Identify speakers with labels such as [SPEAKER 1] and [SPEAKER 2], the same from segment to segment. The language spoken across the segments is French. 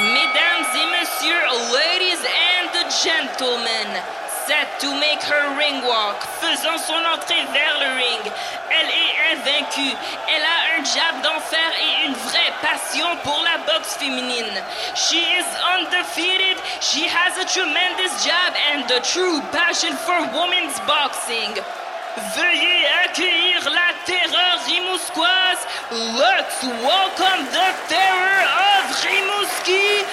[SPEAKER 1] mesdames et messieurs, ladies and gentlemen, set to make her ring walk, faisant son entrée vers le ring. Elle est invaincue. Elle a un jab d'enfer et une vraie passion pour la boxe féminine. She is undefeated. She has a tremendous jab and a true passion for women's boxing. Veuillez accueillir la terreur. Let's welcome the terror of Rimouski,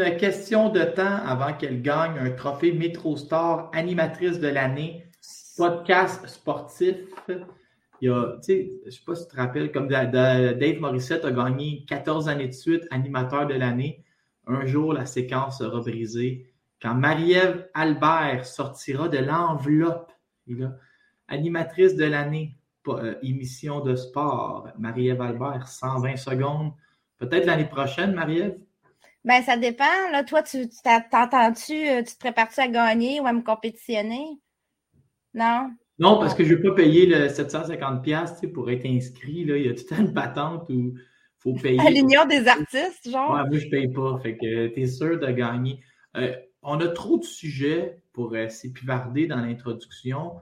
[SPEAKER 2] une question de temps avant qu'elle gagne un trophée MetroStar animatrice de l'année, podcast sportif. Il y a, tu sais, je sais pas si tu te rappelles, comme da- da- Dave Morissette a gagné 14 années de suite animateur de l'année. Un jour, la séquence sera brisée. Quand Marie-Ève Albert sortira de l'enveloppe, animatrice de l'année, euh, émission de sport, Marie-Ève Albert, 120 secondes. Peut-être l'année prochaine, Marie-Ève?
[SPEAKER 3] Ben, ça dépend. Là, toi, tu t'entends-tu, euh, tu te prépares-tu à gagner ou à me compétitionner? Non?
[SPEAKER 2] Non, parce que je ne veux pas payer le 750$ piastres, tu sais, pour être inscrit. Là. Il y a tout le temps une patente où il faut payer.
[SPEAKER 3] À l'Union des artistes, genre?
[SPEAKER 2] Ouais, moi, je ne paye pas. Fait que tu es sûr de gagner. Euh, on a trop de sujets pour euh, s'épivarder dans l'introduction.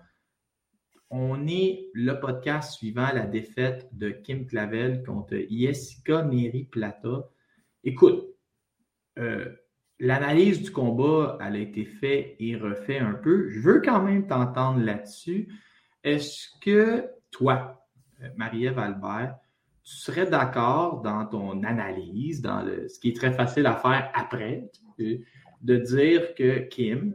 [SPEAKER 2] On est le podcast suivant la défaite de Kim Clavel contre Jessica Neri Plata. Écoute, euh, l'analyse du combat, a été faite et refait un peu. Je veux quand même t'entendre là-dessus. Est-ce que toi, euh, Marie-Ève Albert, tu serais d'accord dans ton analyse, dans le, ce qui est très facile à faire après, de dire que Kim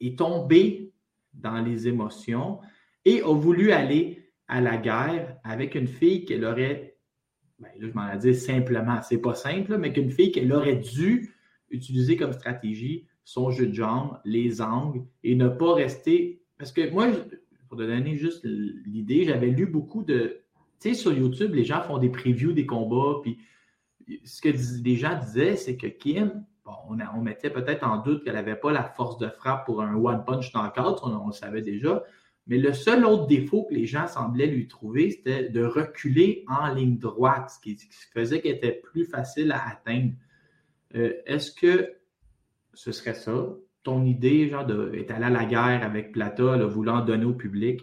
[SPEAKER 2] est tombée dans les émotions et a voulu aller à la guerre avec une fille qu'elle aurait, ben là, je m'en ai dit simplement, c'est pas simple, mais qu'une fille qu'elle aurait dû utiliser comme stratégie son jeu de jambes, les angles et ne pas rester. Parce que moi, pour te donner juste l'idée, j'avais lu beaucoup de. Tu sais, sur YouTube, les gens font des previews des combats, puis ce que les gens disaient, c'est que Kim, on, mettait peut-être en doute qu'elle n'avait pas la force de frappe pour un one punch knockout, on, on le savait déjà. Mais le seul autre défaut que les gens semblaient lui trouver, c'était de reculer en ligne droite, ce qui, faisait qu'elle était plus facile à atteindre. Euh, Est-ce que ce serait ça, ton idée, genre, d'être allé à la guerre avec Plata, là, voulant donner au public?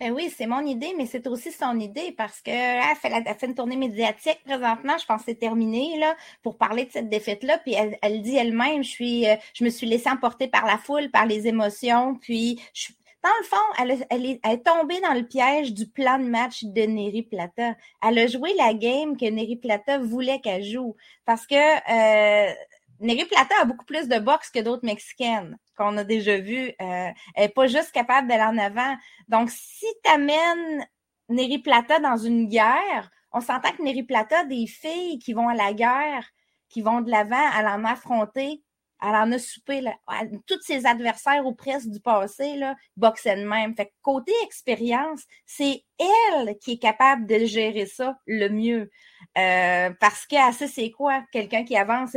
[SPEAKER 3] Ben oui, c'est mon idée, mais c'est aussi son idée parce que là, elle fait, la- elle fait une tournée médiatique présentement. Je pense que c'est terminé là pour parler de cette défaite-là. Puis elle, elle dit elle-même, je suis, euh, je me suis laissée emporter par la foule, par les émotions. Puis je, dans le fond, elle, elle est, elle est tombée dans le piège du plan de match de Neri Plata. Elle a joué la game que Neri Plata voulait qu'elle joue parce que euh, Neri Plata a beaucoup plus de boxe que d'autres Mexicaines qu'on a déjà vues. Euh, elle n'est pas juste capable d'aller en avant. Donc, si tu amènes Neri Plata dans une guerre, on s'entend que Neri Plata, des filles qui vont à la guerre, qui vont de l'avant, elle en a affronté, elle en a soupé. Elle- tous ses adversaires ou presque du passé là, boxaient de même. Fait que côté expérience, c'est elle qui est capable de gérer ça le mieux. Euh, parce qu'elle sait c'est quoi, quelqu'un qui avance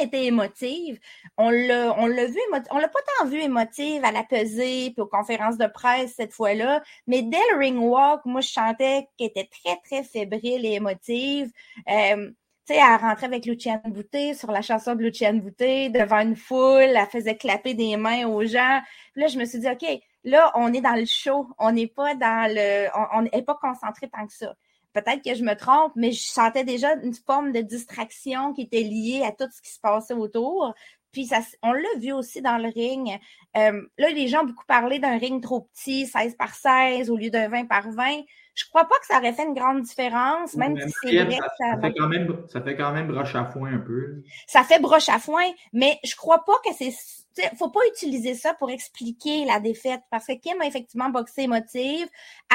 [SPEAKER 3] Était émotive. On l'a, on l'a vu, on l'a pas tant vu émotive à la pesée puis aux conférences de presse cette fois-là, mais dès le ring walk, moi je chantais qu'elle était très très fébrile et émotive. Euh, tu sais, elle rentrait avec Luciane Boutet sur la chanson de Luciane Boutet devant une foule, elle faisait clapper des mains aux gens. Là, je me suis dit, OK, là, on est dans le show, on n'est pas dans le, on n'est pas concentré tant que ça. Peut-être que je me trompe, mais je sentais déjà une forme de distraction qui était liée à tout ce qui se passait autour. Puis ça, on l'a vu aussi dans le ring. Euh, là, les gens ont beaucoup parlé d'un ring trop petit, 16 par 16 au lieu d'un 20 par 20. Je crois pas que ça aurait fait une grande différence, même si c'est vrai
[SPEAKER 2] ça,
[SPEAKER 3] ça,
[SPEAKER 2] ça, fait quand même, ça fait quand même broche à foin un peu.
[SPEAKER 3] Ça fait broche à foin, mais je crois pas que c'est ne faut pas utiliser ça pour expliquer la défaite parce que Kim a effectivement boxé émotive.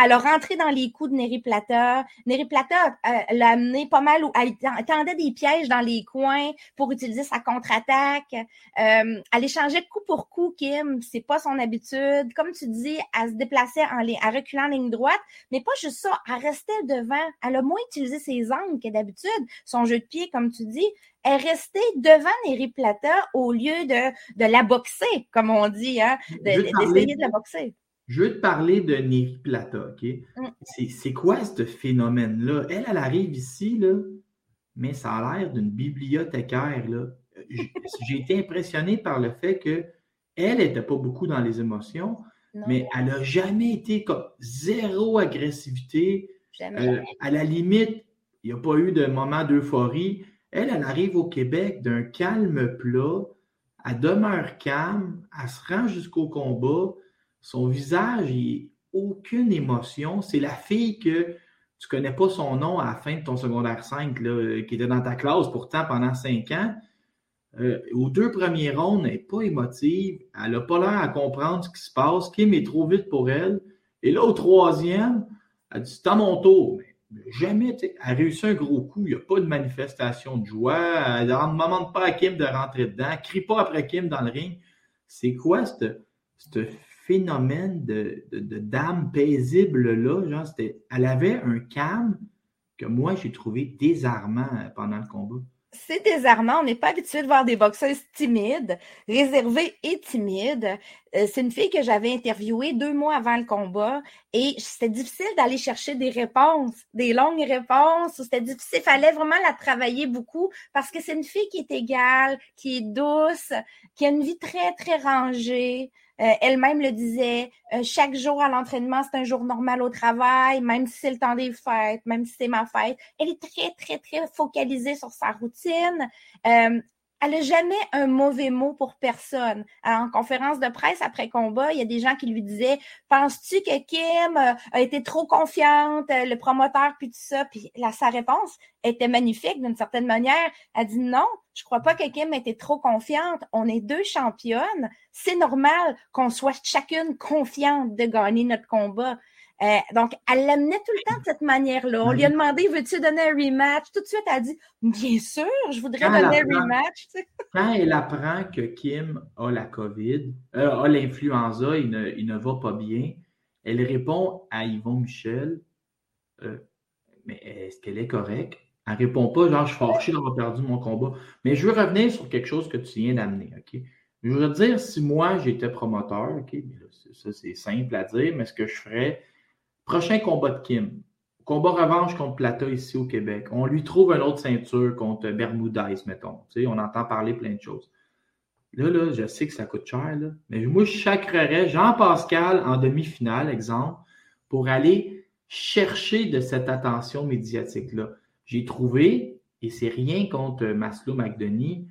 [SPEAKER 3] Elle a rentré dans les coups de Neri Plata. Neri Plata euh, l'a amené pas mal, elle tendait des pièges dans les coins pour utiliser sa contre-attaque. Euh, elle échangeait coup pour coup, Kim. C'est pas son habitude. Comme tu dis, elle se déplaçait en, en reculant en ligne droite, mais pas juste ça. Elle restait devant. Elle a moins utilisé ses angles que d'habitude. Son jeu de pied, comme tu dis, est restée devant Neri Plata au lieu de, de la boxer, comme on dit, hein, d'essayer de, la boxer.
[SPEAKER 2] Je veux te parler de Neri Plata, OK? Mm. C'est quoi ce phénomène-là? Elle, elle arrive ici, là, mais ça a l'air d'une bibliothécaire, là. J'ai été impressionné par le fait que elle n'était pas beaucoup dans les émotions, mais elle n'a jamais été comme zéro agressivité. Euh, à la limite, il n'y a pas eu de moment d'euphorie. Elle, elle arrive au Québec d'un calme plat, elle demeure calme, elle se rend jusqu'au combat, son visage, il aucune émotion. C'est la fille que tu ne connais pas son nom à la fin de ton secondaire 5, là, qui était dans ta classe pourtant pendant cinq ans. Euh, aux deux premiers rondes, elle n'est pas émotive, elle n'a pas l'air à comprendre ce qui se passe. Kim est trop vite pour elle. Et là, au troisième, elle dit C'est à mon tour. Jamais, elle réussit un gros coup, il n'y a pas de manifestation de joie, elle ne demande pas à Kim de rentrer dedans, elle crie pas après Kim dans le ring. C'est quoi ce phénomène de, dame paisible-là? Elle avait un calme que moi, j'ai trouvé désarmant pendant le combat
[SPEAKER 3] c'est désarmant. On n'est pas habitué de voir des boxeuses timides, réservées et timides. Euh, c'est une fille que j'avais interviewée deux mois avant le combat et c'était difficile d'aller chercher des réponses, des longues réponses. C'était difficile. Il fallait vraiment la travailler beaucoup parce que c'est une fille qui est égale, qui est douce, qui a une vie très, très rangée. Euh, elle-même le disait, euh, chaque jour à l'entraînement, c'est un jour normal au travail, même si c'est le temps des fêtes, même si c'est ma fête. Elle est très, très, très focalisée sur sa routine. Euh, elle n'a jamais un mauvais mot pour personne. En conférence de presse après combat, il y a des gens qui lui disaient Penses-tu que Kim euh, a été trop confiante, euh, le promoteur, puis tout ça? Puis là, sa réponse était magnifique d'une certaine manière. Elle dit Non, je crois pas que Kim était trop confiante. On est deux championnes. C'est normal qu'on soit chacune confiante de gagner notre combat. Euh, donc, elle l'amenait tout le temps de cette manière-là. On lui a demandé Veux-tu donner un rematch? Tout de suite, elle a dit Bien sûr, je voudrais donner un rematch.
[SPEAKER 2] Quand elle apprend que Kim a la COVID, euh, a l'influenza, il ne, il ne va pas bien, elle répond à Yvon Michel euh, Mais est-ce qu'elle est correcte? Elle ne répond pas genre, je suis fâché d'avoir perdu mon combat. Mais je veux revenir sur quelque chose que tu viens d'amener. OK? Je veux dire, si moi j'étais promoteur, OK, ça c'est simple à dire, mais ce que je ferais, Prochain combat de Kim. Combat revanche contre Plata ici au Québec. On lui trouve une autre ceinture contre Bermudez, mettons. On entend parler plein de choses. Là, là, je sais que ça coûte cher, mais moi, je chacrerais Jean-Pascal en demi-finale, exemple, pour aller chercher de cette attention médiatique-là. J'ai trouvé, et c'est rien contre Maslow McDonough,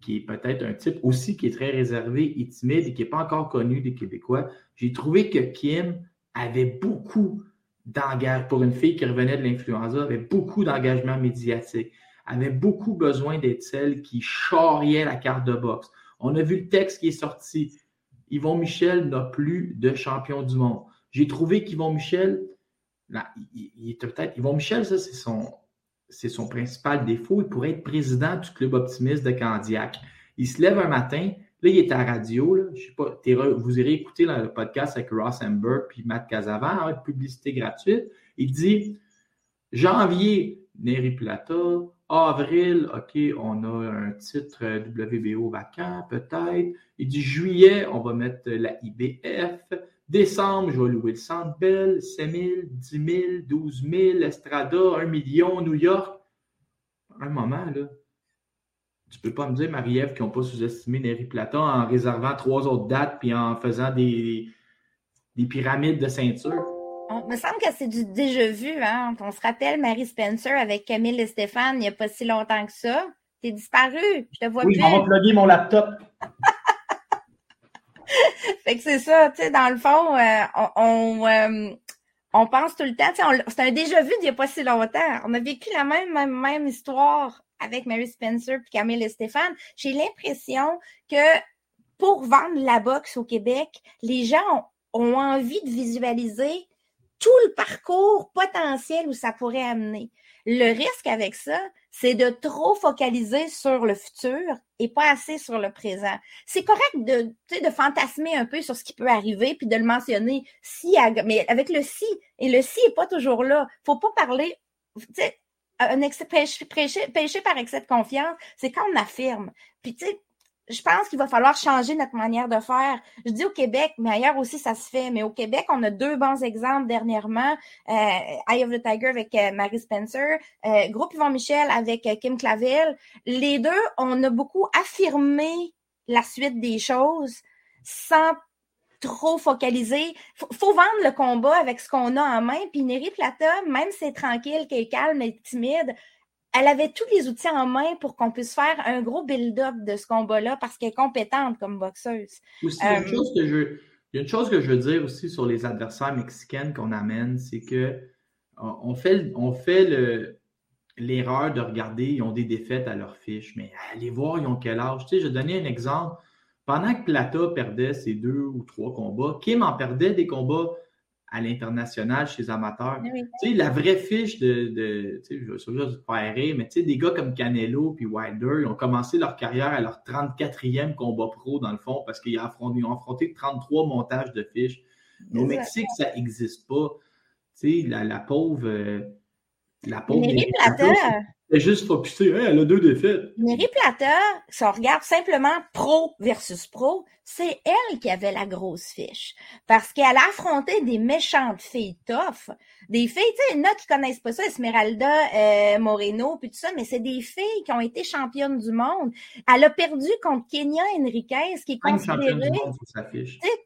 [SPEAKER 2] qui est peut-être un type aussi qui est très réservé et timide et qui n'est pas encore connu des Québécois. J'ai trouvé que Kim avait beaucoup d'engagement, pour une fille qui revenait de l'influenza, avait beaucoup d'engagement médiatique, avait beaucoup besoin d'être celle qui charriait la carte de boxe. On a vu le texte qui est sorti. Yvon Michel n'a plus de champion du monde. J'ai trouvé qu'Yvon Michel, là, il, est peut-être. Yvon Michel, ça, c'est son, c'est son principal défaut. Il pourrait être président du club optimiste de Candiac. Il se lève un matin, Là, il est à la radio. Là. Je sais pas, vous irez écouter le podcast avec Ross Amber puis Matt Casavant, avec publicité gratuite. Il dit janvier, Neri Plata. Avril, OK, on a un titre WBO vacant, peut-être. Il dit juillet, on va mettre la IBF. Décembre, je vais louer le Centre Bell, 5 000, 10 000, 12 000, Estrada, 1 million, New York. Un moment, là tu peux pas me dire, Marie-Ève, qu'ils n'ont pas sous-estimé Neri Plata en réservant trois autres dates puis en faisant des, des pyramides de ceinture?
[SPEAKER 3] On, me semble que c'est du déjà vu. Hein? On se rappelle Marie Spencer avec Camille et Stéphane il n'y a pas si longtemps que ça. T'es disparu. Je te vois
[SPEAKER 4] oui, plus. Oui, on va plugger mon laptop.
[SPEAKER 3] fait que c'est ça, tu sais, dans le fond, euh, on, euh, on, pense tout le temps, c'est un déjà vu d'il n'y a pas si longtemps. On a vécu la même, histoire avec Mary Spencer puis Camille et Stéphane. J'ai l'impression que pour vendre la boxe au Québec, les gens ont envie de visualiser tout le parcours potentiel où ça pourrait amener. Le risque avec ça, c'est de trop focaliser sur le futur et pas assez sur le présent. C'est correct de, de fantasmer un peu sur ce qui peut arriver puis de le mentionner si, mais avec le si, et le si est pas toujours là. Faut pas parler, tu sais, un péché, par excès de confiance, c'est quand on affirme. Puis tu sais, je pense qu'il va falloir changer notre manière de faire. Je dis au Québec, mais ailleurs aussi ça se fait. Mais au Québec, on a deux bons exemples dernièrement. Euh, Eye of the Tiger avec euh, Marie Spencer, euh, Groupe Yvon Michel avec euh, Kim Clavel. Les deux, on a beaucoup affirmé la suite des choses sans trop focaliser. Faut, faut vendre le combat avec ce qu'on a en main. Puis Neri Plata, même si c'est tranquille, qu'elle est calme et timide, elle avait tous les outils en main pour qu'on puisse faire un gros build-up de ce combat-là parce qu'elle est compétente comme boxeuse.
[SPEAKER 2] Aussi, il, y a une euh, chose que je, il y a une chose que je veux dire aussi sur les adversaires mexicains qu'on amène, c'est que on fait, on fait l'erreur de regarder, ils ont des défaites à leur fiche, mais allez voir, ils ont quel âge. Tu sais, je vais donner un exemple. Pendant que Plata perdait ses deux ou trois combats, Kim en perdait des combats à l'international chez les amateurs. Tu sais, la vraie fiche de, de tu sais, je vais juste faire mais tu sais, des gars comme Canelo puis Wilder, ils ont commencé leur carrière à leur 34e combat pro, dans le fond, parce qu'ils ont affronté, ont affronté 33 montages de fiches. Mais au Mexique, ça n'existe pas. Tu sais, la, la pauvre... Euh, la pauvre... Elle est juste focusée, elle a deux défaites.
[SPEAKER 3] Mary Plata, si on regarde simplement pro versus pro, c'est elle qui avait la grosse fiche. Parce qu'elle a affronté des méchantes filles tough. Des filles, tu sais, il y en a qui connaissent pas ça, Esmeralda euh, Moreno, puis tout ça, mais c'est des filles qui ont été championnes du monde. Elle a perdu contre Kenya Enriquez, qui est considérée...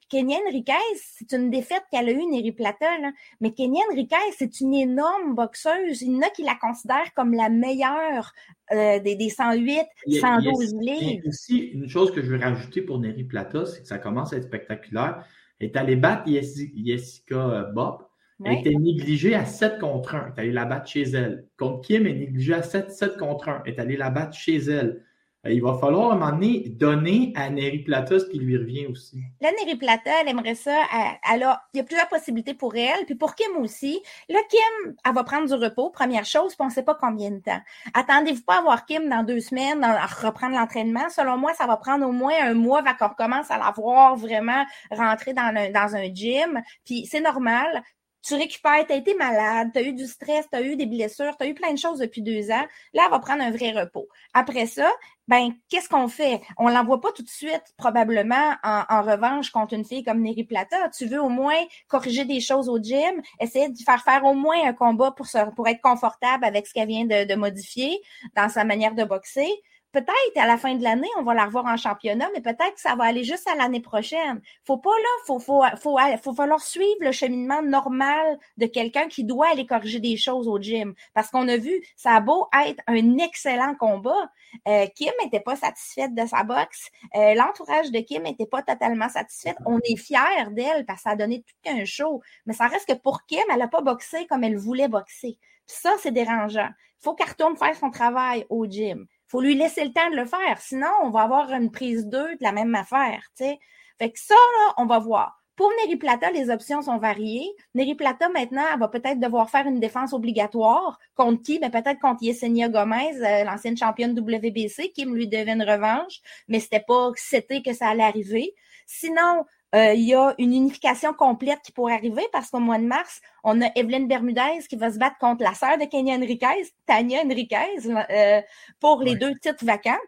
[SPEAKER 3] Kenya Enriquez, c'est une défaite qu'elle a eue, Neri Plata, là. mais Kenya Enriquez, c'est une énorme boxeuse. Il y en a qui la considèrent comme la meilleure euh, des, des, 108, 112 livres.
[SPEAKER 2] Aussi, une chose que je veux rajouter pour Neri Plata, c'est que ça commence à être spectaculaire. Elle est allée battre Jessica euh, Bob. Elle était négligée à 7 contre 1. Elle est allée la battre chez elle. Contre Kim, elle est négligée à 7, 7 contre 1. Elle est allée la battre chez elle. Euh, il va falloir à un moment donné donner à Neri Plata ce qui lui revient aussi.
[SPEAKER 3] La Neri Plata, elle aimerait ça. Elle, il y a plusieurs possibilités pour elle, puis pour Kim aussi. Là, Kim, elle va prendre du repos, première chose, puis on ne sait pas combien de temps. Attendez-vous pas à voir Kim dans deux semaines, à reprendre l'entraînement. Selon moi, ça va prendre au moins un mois avant qu'on recommence à la voir vraiment rentrer dans un, dans un gym. Puis c'est normal tu récupères, tu as été malade, tu as eu du stress, tu as eu des blessures, tu as eu plein de choses depuis deux ans. Là, elle va prendre un vrai repos. Après ça, ben, qu'est-ce qu'on fait? On l'envoie pas tout de suite, probablement, en, revanche, contre une fille comme Neri Plata. Tu veux au moins corriger des choses au gym, essayer de faire faire au moins un combat pour, se, pour être confortable avec ce qu'elle vient de modifier dans sa manière de boxer peut-être à la fin de l'année, on va la revoir en championnat, mais peut-être que ça va aller juste à l'année prochaine. Faut pas là, faut, faut, faut, falloir suivre le cheminement normal de quelqu'un qui doit aller corriger des choses au gym. Parce qu'on a vu, ça a beau être un excellent combat. Euh, Kim n'était pas satisfaite de sa boxe. Euh, l'entourage de Kim n'était pas totalement satisfait. On est fiers d'elle parce que ça a donné tout un show. Mais ça reste que pour Kim, elle n'a pas boxé comme elle voulait boxer. ça, c'est dérangeant. Il faut qu'elle retourne faire son travail au gym faut lui laisser le temps de le faire. Sinon, on va avoir une prise 2 de la même affaire, tu sais. Fait que ça, là, on va voir. Pour Neri Plata, les options sont variées. Neri Plata, maintenant, elle va peut-être devoir faire une défense obligatoire. Contre qui? Ben, peut-être contre Yesenia Gomez, euh, l'ancienne championne WBC, qui lui devait une revanche, mais c'était pas c'était que ça allait arriver. Sinon, euh, il y a une unification complète qui pourrait arriver parce qu'au mois de mars, on a Evelyn Bermudez qui va se battre contre la sœur de Kenya Enriquez, Tania Enriquez, euh, pour les deux titres vacants.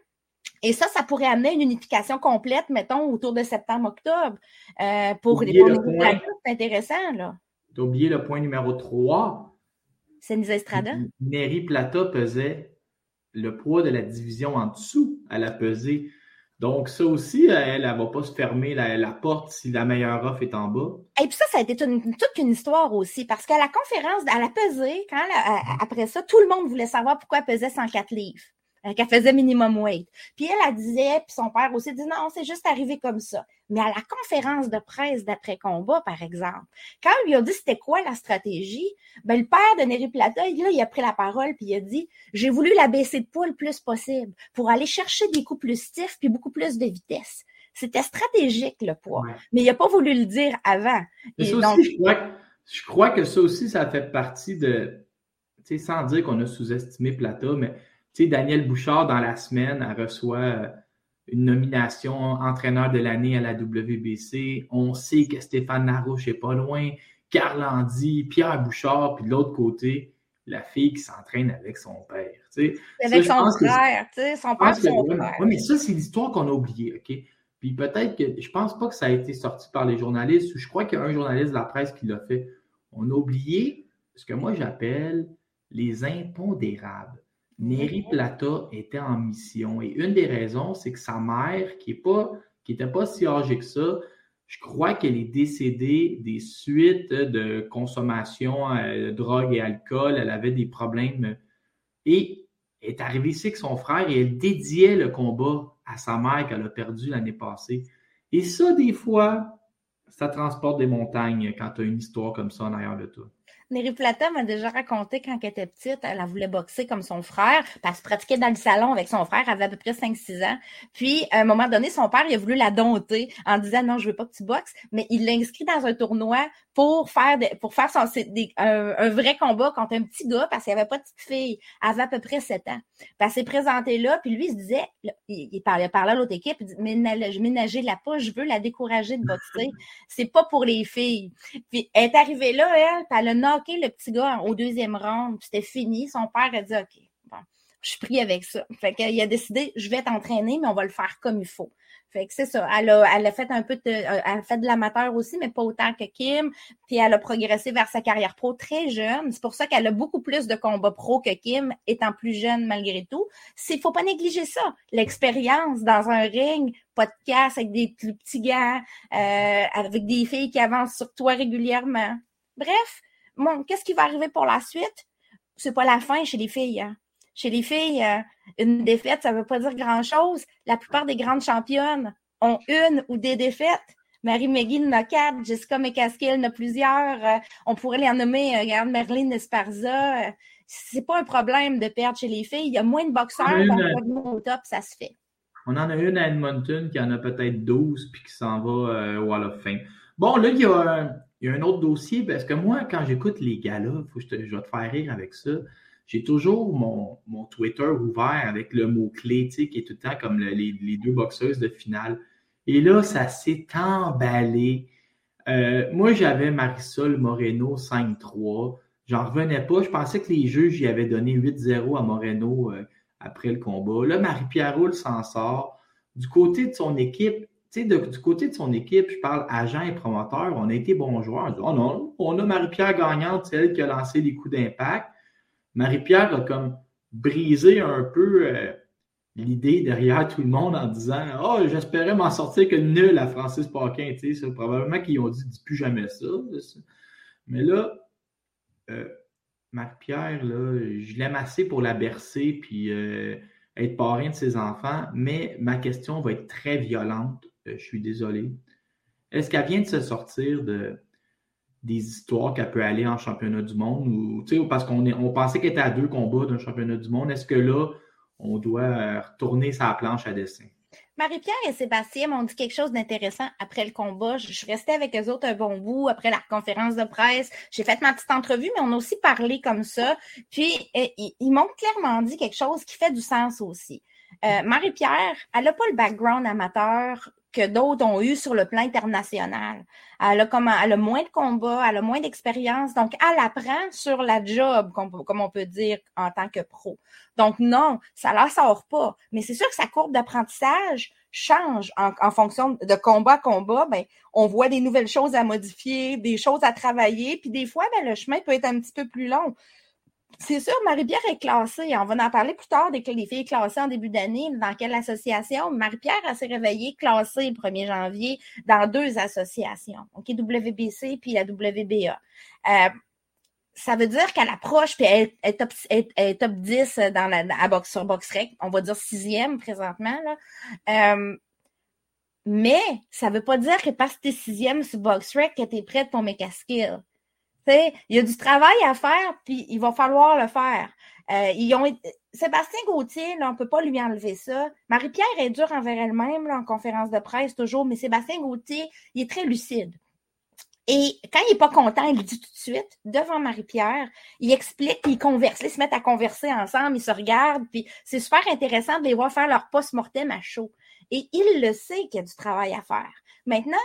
[SPEAKER 3] Et ça, ça pourrait amener une unification complète, mettons, autour de septembre-octobre. Euh, pour les c'est intéressant, là.
[SPEAKER 2] T'as oublié le point numéro 3.
[SPEAKER 3] C'est Estrada.
[SPEAKER 2] Neri Plata pesait le poids de la division en dessous. Elle a pesé donc, ça aussi, elle, elle, va pas se fermer la, porte si la meilleure offre est en bas.
[SPEAKER 3] Et puis ça, ça a été toute une histoire aussi, parce qu'à la conférence, elle a pesé, quand après ça, tout le monde voulait savoir pourquoi elle pesait 104 livres. Qu'elle faisait minimum weight. Puis elle, elle disait, puis son père aussi dit non, c'est juste arrivé comme ça. Mais à la conférence de presse d'après-combat, par exemple, quand on lui a dit c'était quoi la stratégie, ben le père de Neri Plata, là, il a pris la parole puis il a dit j'ai voulu la baisser de poids le plus possible pour aller chercher des coups plus stiffs puis beaucoup plus de vitesse. C'était stratégique le poids, mais il n'a pas voulu le dire avant.
[SPEAKER 2] Et donc, je, crois que, je crois que ça aussi, ça fait partie de, tu sais, sans dire qu'on a sous-estimé Plata, mais tu sais, Daniel Bouchard, dans la semaine, elle reçoit euh, une nomination entraîneur de l'année à la WBC. On sait que Stéphane Narouche est pas loin, Carl Andy, Pierre Bouchard, puis de l'autre côté, la fille qui s'entraîne avec son père. Tu
[SPEAKER 3] sais. Avec son frère, tu sais, son père, son frère.
[SPEAKER 2] Oui, mais ça, c'est l'histoire qu'on a oubliée, OK? Puis peut-être que, je pense pas que ça a été sorti par les journalistes, je crois qu'il y a un journaliste de la presse qui l'a fait. On a oublié ce que moi j'appelle les impondérables. Neri Plata était en mission. Et une des raisons, c'est que sa mère, qui n'était pas, pas si âgée que ça, je crois qu'elle est décédée des suites de consommation euh, de drogue et alcool. Elle avait des problèmes. Et est arrivée ici avec son frère et elle dédiait le combat à sa mère qu'elle a perdu l'année passée. Et ça, des fois, ça transporte des montagnes quand tu as une histoire comme ça en arrière de toi.
[SPEAKER 3] Neri Plata m'a déjà raconté quand elle était petite, elle, voulait boxer comme son frère, parce qu'elle se pratiquait dans le salon avec son frère, elle avait à peu près 5-6 ans. Puis, à un moment donné, son père, il a voulu la dompter en disant non, je veux pas que tu boxes, mais il l'a inscrit dans un tournoi pour faire pour faire son, un, vrai combat contre un petit gars parce qu'il n'y avait pas de petite fille. Elle avait à peu près 7 ans. Puis elle s'est présentée là, puis lui, il se disait, il, parlait, parlait à l'autre équipe, il dit, je ménager la pas, je veux la décourager de boxer. C'est pas pour les filles. Puis elle est arrivée là, elle, puis elle a le petit gars au deuxième round, c'était fini. Son père a dit OK, bon, je suis pris avec ça. Fait qu'il a décidé, je vais t'entraîner, mais on va le faire comme il faut. Fait que c'est ça. Elle a, elle a fait un peu de, elle a fait de l'amateur aussi, mais pas autant que Kim. Puis elle a progressé vers sa carrière pro très jeune. C'est pour ça qu'elle a beaucoup plus de combats pro que Kim, étant plus jeune malgré tout. Il faut pas négliger ça. L'expérience dans un ring, podcast avec des petits gars, euh, avec des filles qui avancent sur toi régulièrement. Bref, bon, qu'est-ce qui va arriver pour la suite? C'est pas la fin chez les filles. Hein. Chez les filles, euh, une défaite, ça veut pas dire grand-chose. La plupart des grandes championnes ont une ou des défaites. Marie McGee en a quatre, Jessica McCaskill en a plusieurs. Euh, on pourrait les en nommer, euh, regarde, Merlin Esparza. c'est pas un problème de perdre chez les filles. Il y a moins de boxeurs, donc au top, ça se fait.
[SPEAKER 2] On en a une à Edmonton qui en a peut-être 12 puis qui s'en va au Wall of Fame. Bon, là, il y a il y a un autre dossier, parce que moi, quand j'écoute les gars-là, je, je, vais te faire rire avec ça. J'ai toujours mon, mon, Twitter ouvert avec le mot-clé, tu sais, qui est tout le temps comme les, les, deux boxeuses de finale. Et là, ça s'est emballé. Euh, moi, j'avais Marisol Moreno 5-3. J'en revenais pas. Je pensais que les juges y avaient donné 8-0 à Moreno euh, après le combat. Là, Marie-Pierre Roule s'en sort. Du côté de son équipe, sais, du côté de son équipe, je parle agent et promoteur, on a été bons joueurs. On oh non, on a Marie-Pierre gagnante, celle qui a lancé les coups d'impact. Marie-Pierre a comme brisé un peu euh, l'idée derrière tout le monde en disant Oh, j'espérais m'en sortir que nul à Francis Paquin. Sais, probablement qu'ils ont dit Dis plus jamais ça. Mais là, euh, Marie-Pierre, je l'aime assez pour la bercer puis euh, être parrain de ses enfants, mais ma question va être très violente je suis désolé. Est-ce qu'elle vient de se sortir de, des histoires qu'elle peut aller en championnat du monde ou parce qu'on on pensait qu'elle était à deux combats d'un championnat du monde. Est-ce que là, on doit euh, retourner sa planche à dessin?
[SPEAKER 3] Marie-Pierre et Sébastien m'ont dit quelque chose d'intéressant après le combat. Je suis restée avec eux autres un bon bout après la conférence de presse. J'ai fait ma petite entrevue, mais on a aussi parlé comme ça. Puis, euh, ils m'ont clairement dit quelque chose qui fait du sens aussi. Marie-Pierre, elle n'a pas le background amateur que d'autres ont eu sur le plan international. Elle a, comme, elle a moins de combats, elle a moins d'expérience, donc elle apprend sur la job, comme, on peut dire, en tant que pro. Donc non, ça la sort pas. Mais c'est sûr que sa courbe d'apprentissage change en, fonction de combat à combat. Ben, on voit des nouvelles choses à modifier, des choses à travailler, puis des fois, ben, le chemin peut être un petit peu plus long. C'est sûr, Marie-Pierre est classée. On va en parler plus tard des les filles classées en début d'année. Dans quelle association? Marie-Pierre s'est réveillée classée le 1er janvier dans deux associations, WBC puis la WBA. Euh, ça veut dire qu'elle approche, puis elle, est top, top 10 dans la, box, sur BoxRec. On va dire sixième présentement. Euh, mais ça veut pas dire que parce que t'es sixième sur BoxRec que t'es prête pour mes casquilles. Il y a du travail à faire, puis il va falloir le faire. Euh, Sébastien Gauthier, on ne peut pas lui enlever ça. Marie-Pierre est dure envers elle-même en conférence de presse toujours, mais Sébastien Gauthier, il est très lucide. Et quand il n'est pas content, il le dit tout de suite, devant Marie-Pierre, il explique, il converse. Ils se mettent à converser ensemble, ils se regardent, puis c'est super intéressant de les voir faire leur post-mortem à chaud. Et il le sait qu'il y a du travail à faire. Maintenant,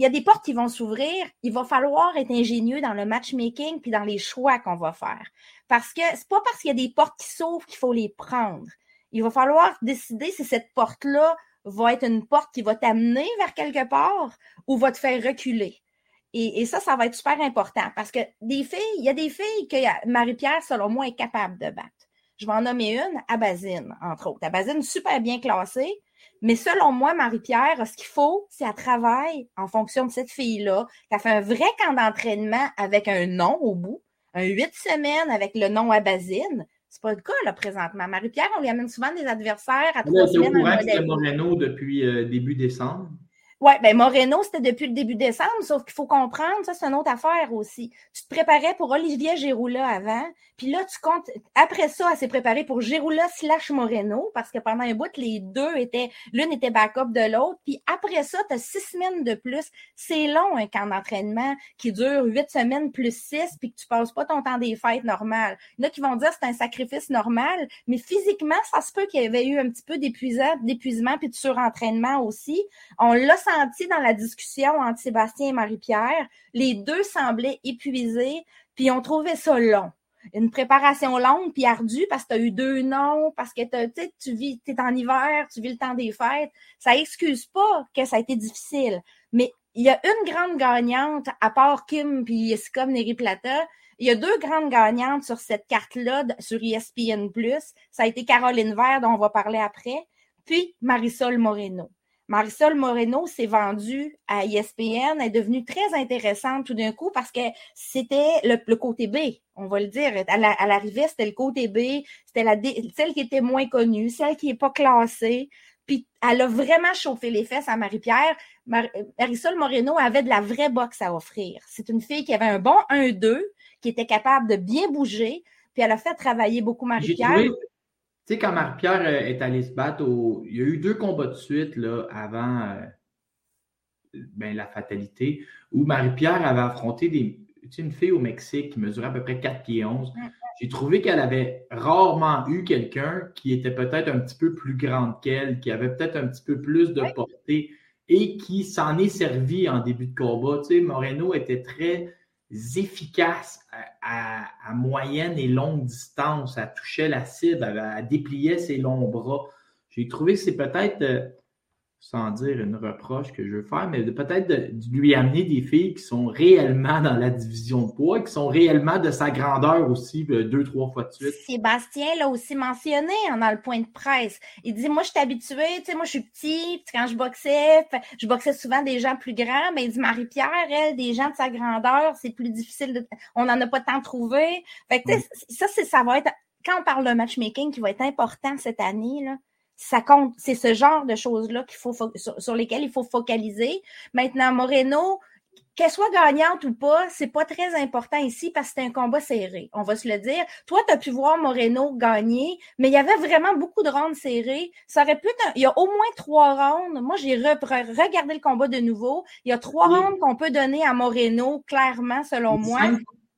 [SPEAKER 3] il y a des portes qui vont s'ouvrir. Il va falloir être ingénieux dans le matchmaking puis dans les choix qu'on va faire. Parce que c'est pas parce qu'il y a des portes qui s'ouvrent qu'il faut les prendre. Il va falloir décider si cette porte-là va être une porte qui va t'amener vers quelque part ou va te faire reculer. Et, ça, ça va être super important parce que des filles, il y a des filles que Marie-Pierre, selon moi, est capable de battre. Je vais en nommer une, Abazine, entre autres. Abazine, super bien classée, mais selon moi, Marie-Pierre, ce qu'il faut, c'est qu'elle travaille en fonction de cette fille-là, qu'elle fait un vrai camp d'entraînement avec un nom au bout, un huit semaines avec le nom à basine. C'est pas le cas, là, présentement. Marie-Pierre, on lui amène souvent des adversaires à trois semaines.
[SPEAKER 2] Au courant Moreno depuis euh, début décembre.
[SPEAKER 3] Oui, ben Moreno, c'était depuis le début décembre, sauf qu'il faut comprendre, ça, c'est une autre affaire aussi. Tu te préparais pour Olivier Giroula avant, puis là, tu comptes, après ça, elle s'est préparée pour Giroula slash Moreno, parce que pendant un bout, les deux étaient, l'une était backup de l'autre, puis après ça, tu as six semaines de plus. C'est long, un camp d'entraînement qui dure huit semaines plus six, puis que tu passes pas ton temps des fêtes normal. Il y en a qui vont dire que c'est un sacrifice normal, mais physiquement, ça se peut qu'il y avait eu un petit peu d'épuisement puis de surentraînement aussi. On l'a senti dans la discussion entre Sébastien et Marie-Pierre. Les deux semblaient épuisés, puis on trouvait ça long. Une préparation longue puis ardue parce que tu as eu deux noms, parce que tu vis, es en hiver, tu vis le temps des fêtes. Ça excuse pas que ça a été difficile. Mais il y a une grande gagnante, à part Kim puis comme Neri Plata, il y a deux grandes gagnantes sur cette carte-là sur ESPN+. Ça a été Caroline Vert, dont on va parler après, puis Marisol Moreno. Marisol Moreno s'est vendue à ESPN, elle est devenue très intéressante tout d'un coup parce que c'était le, côté B, on va le dire. À l'arrivée, c'était le côté B, c'était la celle qui était moins connue, celle qui n'est pas classée. Puis elle a vraiment chauffé les fesses à Marie-Pierre. Marisol Moreno avait de la vraie boxe à offrir. C'est une fille qui avait un bon 1-2, qui était capable de bien bouger, puis elle a fait travailler beaucoup Marie-Pierre.
[SPEAKER 2] Tu sais, quand Marie-Pierre euh, est allée se battre, il y a eu deux combats de suite là, avant euh, ben, la fatalité, où Marie-Pierre avait affronté des, une fille au Mexique qui mesurait à peu près 4 pieds 11. J'ai trouvé qu'elle avait rarement eu quelqu'un qui était peut-être un petit peu plus grande qu'elle, qui avait peut-être un petit peu plus de portée et qui s'en est servi en début de combat. Tu sais, Moreno était très efficace à, moyenne et longue distance. Elle touchait la cible, elle, dépliait ses longs bras. J'ai trouvé que c'est peut-être euh, sans dire une reproche que je veux faire, mais peut-être de, lui amener des filles qui sont réellement dans la division de poids, qui sont réellement de sa grandeur aussi, euh, deux, trois fois de suite.
[SPEAKER 3] Sébastien l'a aussi mentionné dans le point de presse. Il dit, moi, je suis habitué, tu sais, moi, je suis petit, quand je boxais, je boxais souvent des gens plus grands, mais il dit, Marie-Pierre, elle, des gens de sa grandeur, c'est plus difficile, de, on n'en a pas tant trouvé. Fait que, ça, c'est, ça va être, quand on parle de matchmaking qui va être important cette année, là, ça compte, c'est ce genre de choses-là qu'il faut sur, lesquelles il faut focaliser. Maintenant, Moreno, qu'elle soit gagnante ou pas, c'est pas très important ici parce que c'est un combat serré. On va se le dire. Toi, tu as pu voir Moreno gagner, mais il y avait vraiment beaucoup de rounds serrés. Ça aurait pu être il y a au moins trois rounds. Moi, j'ai regardé le combat de nouveau. Il y a trois rounds qu'on peut donner à Moreno, clairement, selon moi.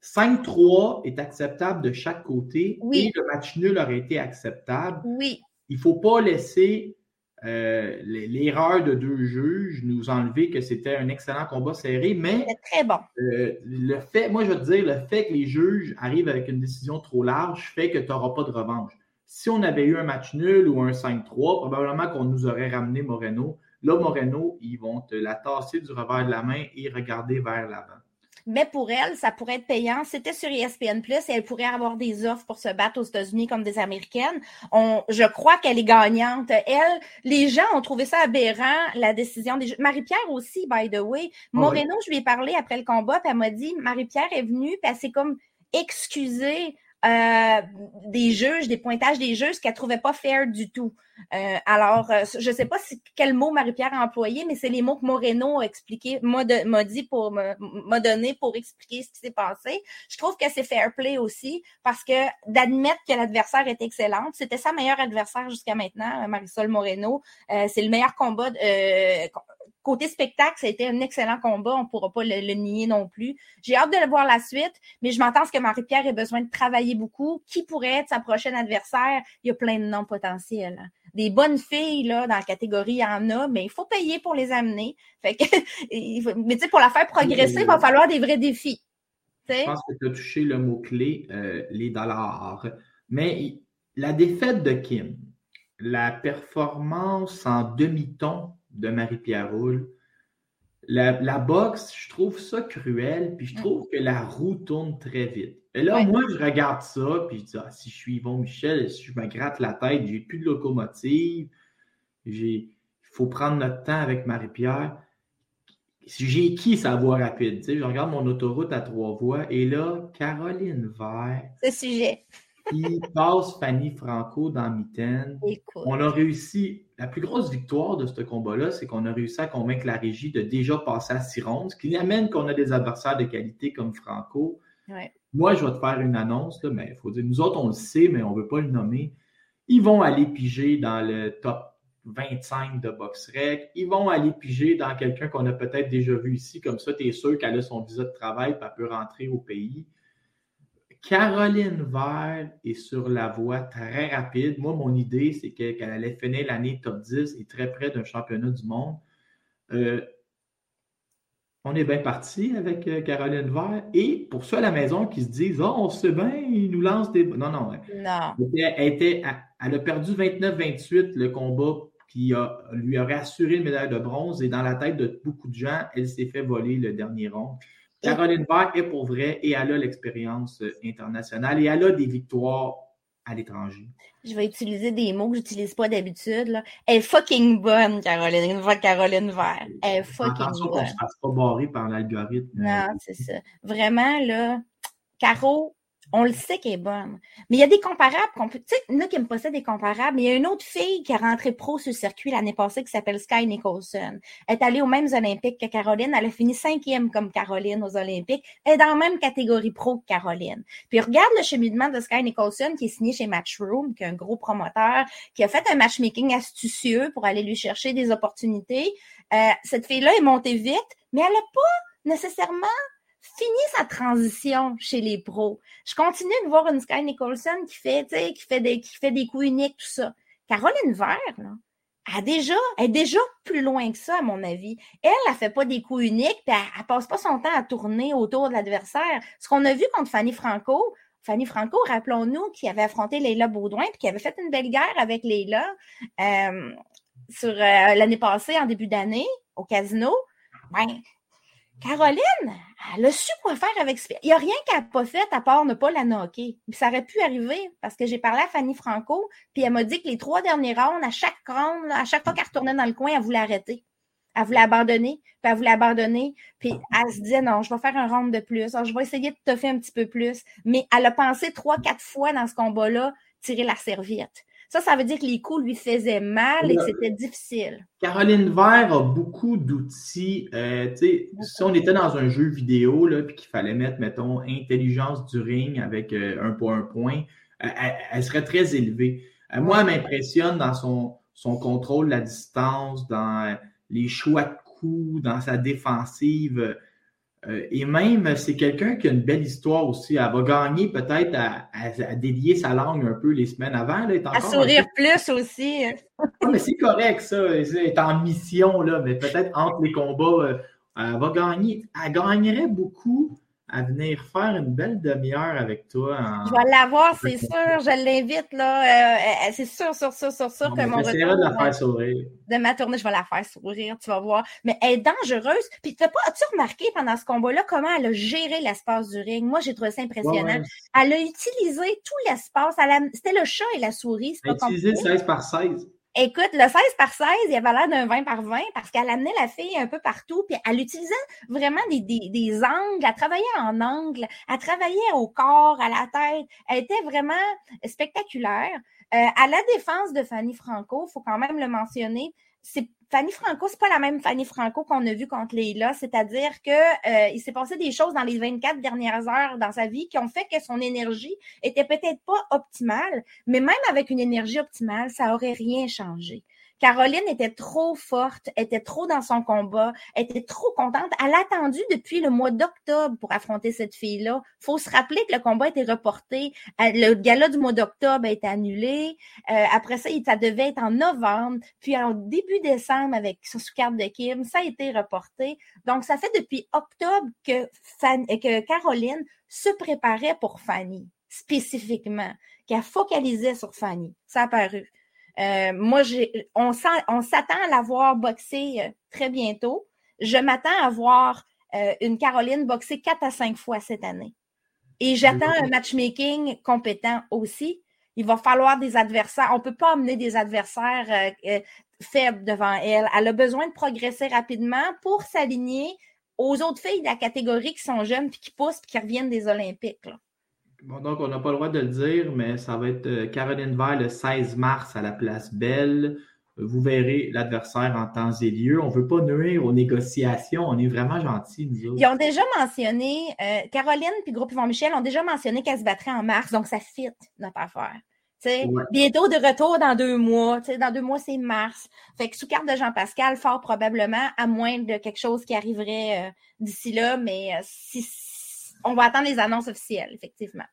[SPEAKER 2] 5-3 est acceptable de chaque côté oui. et le match nul aurait été acceptable.
[SPEAKER 3] Oui
[SPEAKER 2] il ne faut pas laisser euh, l'erreur de deux juges nous enlever que c'était un excellent combat serré, mais
[SPEAKER 3] très bon.
[SPEAKER 2] Euh, le fait, moi je veux te dire, le fait que les juges arrivent avec une décision trop large fait que tu n'auras pas de revanche. Si on avait eu un match nul ou un 5-3, probablement qu'on nous aurait ramené Moreno. Là, Moreno, ils vont te la tasser du revers de la main et regarder vers l'avant
[SPEAKER 3] mais pour elle, ça pourrait être payant. C'était sur ESPN Plus et elle pourrait avoir des offres pour se battre aux États-Unis comme des Américaines. On, je crois qu'elle est gagnante. Elle, les gens ont trouvé ça aberrant, la décision des Marie-Pierre aussi, by the way. Ah Moreno, je lui ai parlé après le combat, puis elle m'a dit, Marie-Pierre est venue, puis elle s'est comme excusé euh, des juges, des pointages des juges qu'elle trouvait pas fair du tout. Euh, alors, euh, je sais pas si, quel mot Marie-Pierre a employé, mais c'est les mots que Moreno a expliqué, m'a dit pour m'a donné pour expliquer ce qui s'est passé. Je trouve que c'est fair play aussi parce que d'admettre que l'adversaire est excellente, c'était sa meilleure adversaire jusqu'à maintenant, Marisol Moreno. c'est le meilleur combat côté spectacle, ça a été un excellent combat. On ne pourra pas le, nier non plus. J'ai hâte de voir la suite, mais je m'entends que Marie-Pierre ait besoin de travailler beaucoup. Qui pourrait être sa prochaine adversaire? Il y a plein de noms potentiels. Des bonnes filles, là, dans la catégorie, il y en a, mais il faut payer pour les amener. Fait que, mais tu sais, pour la faire progresser, il va falloir des vrais défis.
[SPEAKER 2] Je pense que tu as touché le mot-clé, euh, les dollars. Mais la défaite de Kim, la performance en demi-ton de Marie-Pierre Roule. La, boxe, je trouve ça cruel, puis je trouve que la roue tourne très vite. Et là, moi, je regarde ça, puis je dis, ah, si je suis Yvon Michel, si je me gratte la tête, j'ai plus de locomotive, il faut prendre notre temps avec Marie-Pierre. J'ai qui sa voie rapide? je regarde mon autoroute à trois voies, et là, Caroline Vert.
[SPEAKER 3] Ce sujet
[SPEAKER 2] qui passe Fanny Franco dans Mitaine. On a réussi, la plus grosse victoire de ce combat-là, c'est qu'on a réussi à convaincre la régie de déjà passer à six ce qui amène qu'on a des adversaires de qualité comme Franco. Moi, je vais te faire une annonce, mais il faut dire, nous autres, on le sait, mais on ne veut pas le nommer. Ils vont aller piger dans le top 25 de BoxRec. Ils vont aller piger dans quelqu'un qu'on a peut-être déjà vu ici. Comme ça, tu es sûr qu'elle a son visa de travail et elle peut rentrer au pays. Caroline Vert est sur la voie très rapide. Moi, mon idée, c'est qu'elle allait finir l'année top 10 et très près d'un championnat du monde. Euh, on est bien parti avec euh, Caroline Vert. Et pour ceux à la maison qui se disent Oh, on sait bien, il nous lance des. Non, non.
[SPEAKER 3] non.
[SPEAKER 2] Elle, était, elle a perdu 29-28 le combat qui lui aurait assuré une médaille de bronze. Et dans la tête de beaucoup de gens, elle s'est fait voler le dernier rond. Caroline Vert est pour vrai et elle a l'expérience euh, internationale et elle a des victoires à l'étranger.
[SPEAKER 3] Je vais utiliser des mots que j'utilise pas d'habitude. Elle est fucking bonne, Caroline, Caroline Vert. Elle est fucking
[SPEAKER 2] Attention bonne. Attention qu'on ne se fasse pas barrer par l'algorithme.
[SPEAKER 3] Non, c'est ça. Vraiment, là, Caro, on le sait qu'elle est bonne. Mais il y a des comparables qu'on peut. Tu sais, nous qui pas ça des comparables, il y a une autre fille qui a rentré pro sur le circuit l'année passée qui s'appelle Sky Nicholson. Elle est allée aux mêmes Olympiques que Caroline. Elle a fini cinquième comme Caroline aux Olympiques. Elle est dans la même catégorie pro que Caroline. Puis regarde le cheminement de Sky Nicholson qui est signé chez Matchroom, qui est un gros promoteur, qui a fait un matchmaking astucieux pour aller lui chercher des opportunités. Euh, cette fille-là est montée vite, mais elle n'a pas nécessairement fini sa transition chez les pros. Je continue de voir une Sky Nicholson qui fait, qui fait des, qui fait des coups uniques, tout ça. Caroline Vert, là, a déjà, elle est déjà plus loin que ça, à mon avis. Elle, elle fait pas des coups uniques, puis elle, passe pas son temps à tourner autour de l'adversaire. Ce qu'on a vu contre Fanny Franco, Fanny Franco, rappelons-nous, qui avait affronté Leila Baudouin, puis qui avait fait une belle guerre avec Leila euh, sur euh, l'année passée, en début d'année, au casino. Ben, Caroline, elle a su quoi faire avec ce Il n'y a rien qu'elle n'a pas fait à part ne pas la knocker. Ça aurait pu arriver parce que j'ai parlé à Fanny Franco, puis elle m'a dit que les trois derniers rounds, à chaque round, à chaque fois qu'elle retournait dans le coin, elle voulait arrêter. Elle voulait abandonner, puis elle voulait abandonner, puis elle se disait non, je vais faire un round de plus, je vais essayer de te faire un petit peu plus. Mais elle a pensé trois, quatre fois dans ce combat-là tirer la serviette. Ça, ça veut dire que les coups lui faisaient mal et que c'était difficile.
[SPEAKER 2] Caroline Vert a beaucoup d'outils. Euh, si on était dans un jeu vidéo, puis qu'il fallait mettre, mettons, intelligence du ring avec euh, un point, un point, euh, elle, serait très élevée. moi, elle m'impressionne dans son, son contrôle de la distance, dans les choix de coups, dans sa défensive. Euh, et même, c'est quelqu'un qui a une belle histoire aussi. Elle va gagner peut-être à, délier sa langue un peu les semaines avant. Là,
[SPEAKER 3] à sourire plus aussi.
[SPEAKER 2] Ah, mais c'est correct, ça. Elle est en mission, là, mais peut-être entre les combats, euh, elle va gagner. Elle gagnerait beaucoup à venir faire une belle demi-heure avec toi.
[SPEAKER 3] Je vais l'avoir, c'est sûr. Je l'invite, là. Euh, euh, c'est sûr, sûr, sûr, sûr, sûr que mon
[SPEAKER 2] retour... de la faire sourire.
[SPEAKER 3] De ma tournée, je vais la faire sourire, tu vas voir. Mais elle est dangereuse. Puis, pas, as-tu remarqué pendant ce combat-là comment elle a géré l'espace du ring? Moi, j'ai trouvé ça impressionnant. Elle a utilisé tout l'espace. C'était le chat et la souris.
[SPEAKER 2] Elle a utilisé 16 par 16.
[SPEAKER 3] Écoute, le 16 par 16, il avait l'air d'un 20 par 20 parce qu'elle amenait la fille un peu partout, puis elle utilisait vraiment des, des, angles, elle travaillait en angle, elle travaillait au corps, à la tête. Elle était vraiment spectaculaire. Euh, à la défense de Fanny Franco, faut quand même le mentionner, Fanny Franco, c'est pas la même Fanny Franco qu'on a vue contre Leila, c'est-à-dire que euh, il s'est passé des choses dans les 24 dernières heures dans sa vie qui ont fait que son énergie était peut-être pas optimale, mais même avec une énergie optimale, ça aurait rien changé. Caroline était trop forte, était trop dans son combat, était trop contente. Elle a attendu depuis le mois d'octobre pour affronter cette fille-là. faut se rappeler que le combat été reporté. Euh, le gala du mois d'octobre a été annulé. Euh, après ça, ça devait être en novembre. Puis en début décembre, avec sous-carte de Kim, ça a été reporté. Donc, ça fait depuis octobre que, que Caroline se préparait pour Fanny, spécifiquement, qu'elle focalisait sur Fanny. Ça a paru. Euh, moi, on, s'attend à la voir boxer euh, très bientôt. Je m'attends à voir euh, une Caroline boxer quatre à cinq fois cette année. Et j'attends un matchmaking compétent aussi. Il va falloir des adversaires. On ne peut pas amener des adversaires faibles devant elle. Elle a besoin de progresser rapidement pour s'aligner aux autres filles de la catégorie qui sont jeunes, puis qui poussent, puis qui reviennent des Olympiques. Là.
[SPEAKER 2] Bon, donc, on n'a pas le droit de le dire, mais ça va être euh, Caroline Vert le 16 mars à la place Belle. Vous verrez l'adversaire en temps et lieu. On ne veut pas nuire aux négociations. On est vraiment gentils, nous autres.
[SPEAKER 3] Ils ont déjà mentionné, euh, Caroline puis Groupe Yvon Michel ont déjà mentionné qu'elle se battrait en mars, donc ça fit notre affaire. Bientôt de retour dans deux mois. Dans deux mois, c'est mars. Fait que sous carte de Jean-Pascal, fort probablement, à moins de quelque chose qui arriverait euh, d'ici là, mais si on va attendre les annonces officielles, effectivement.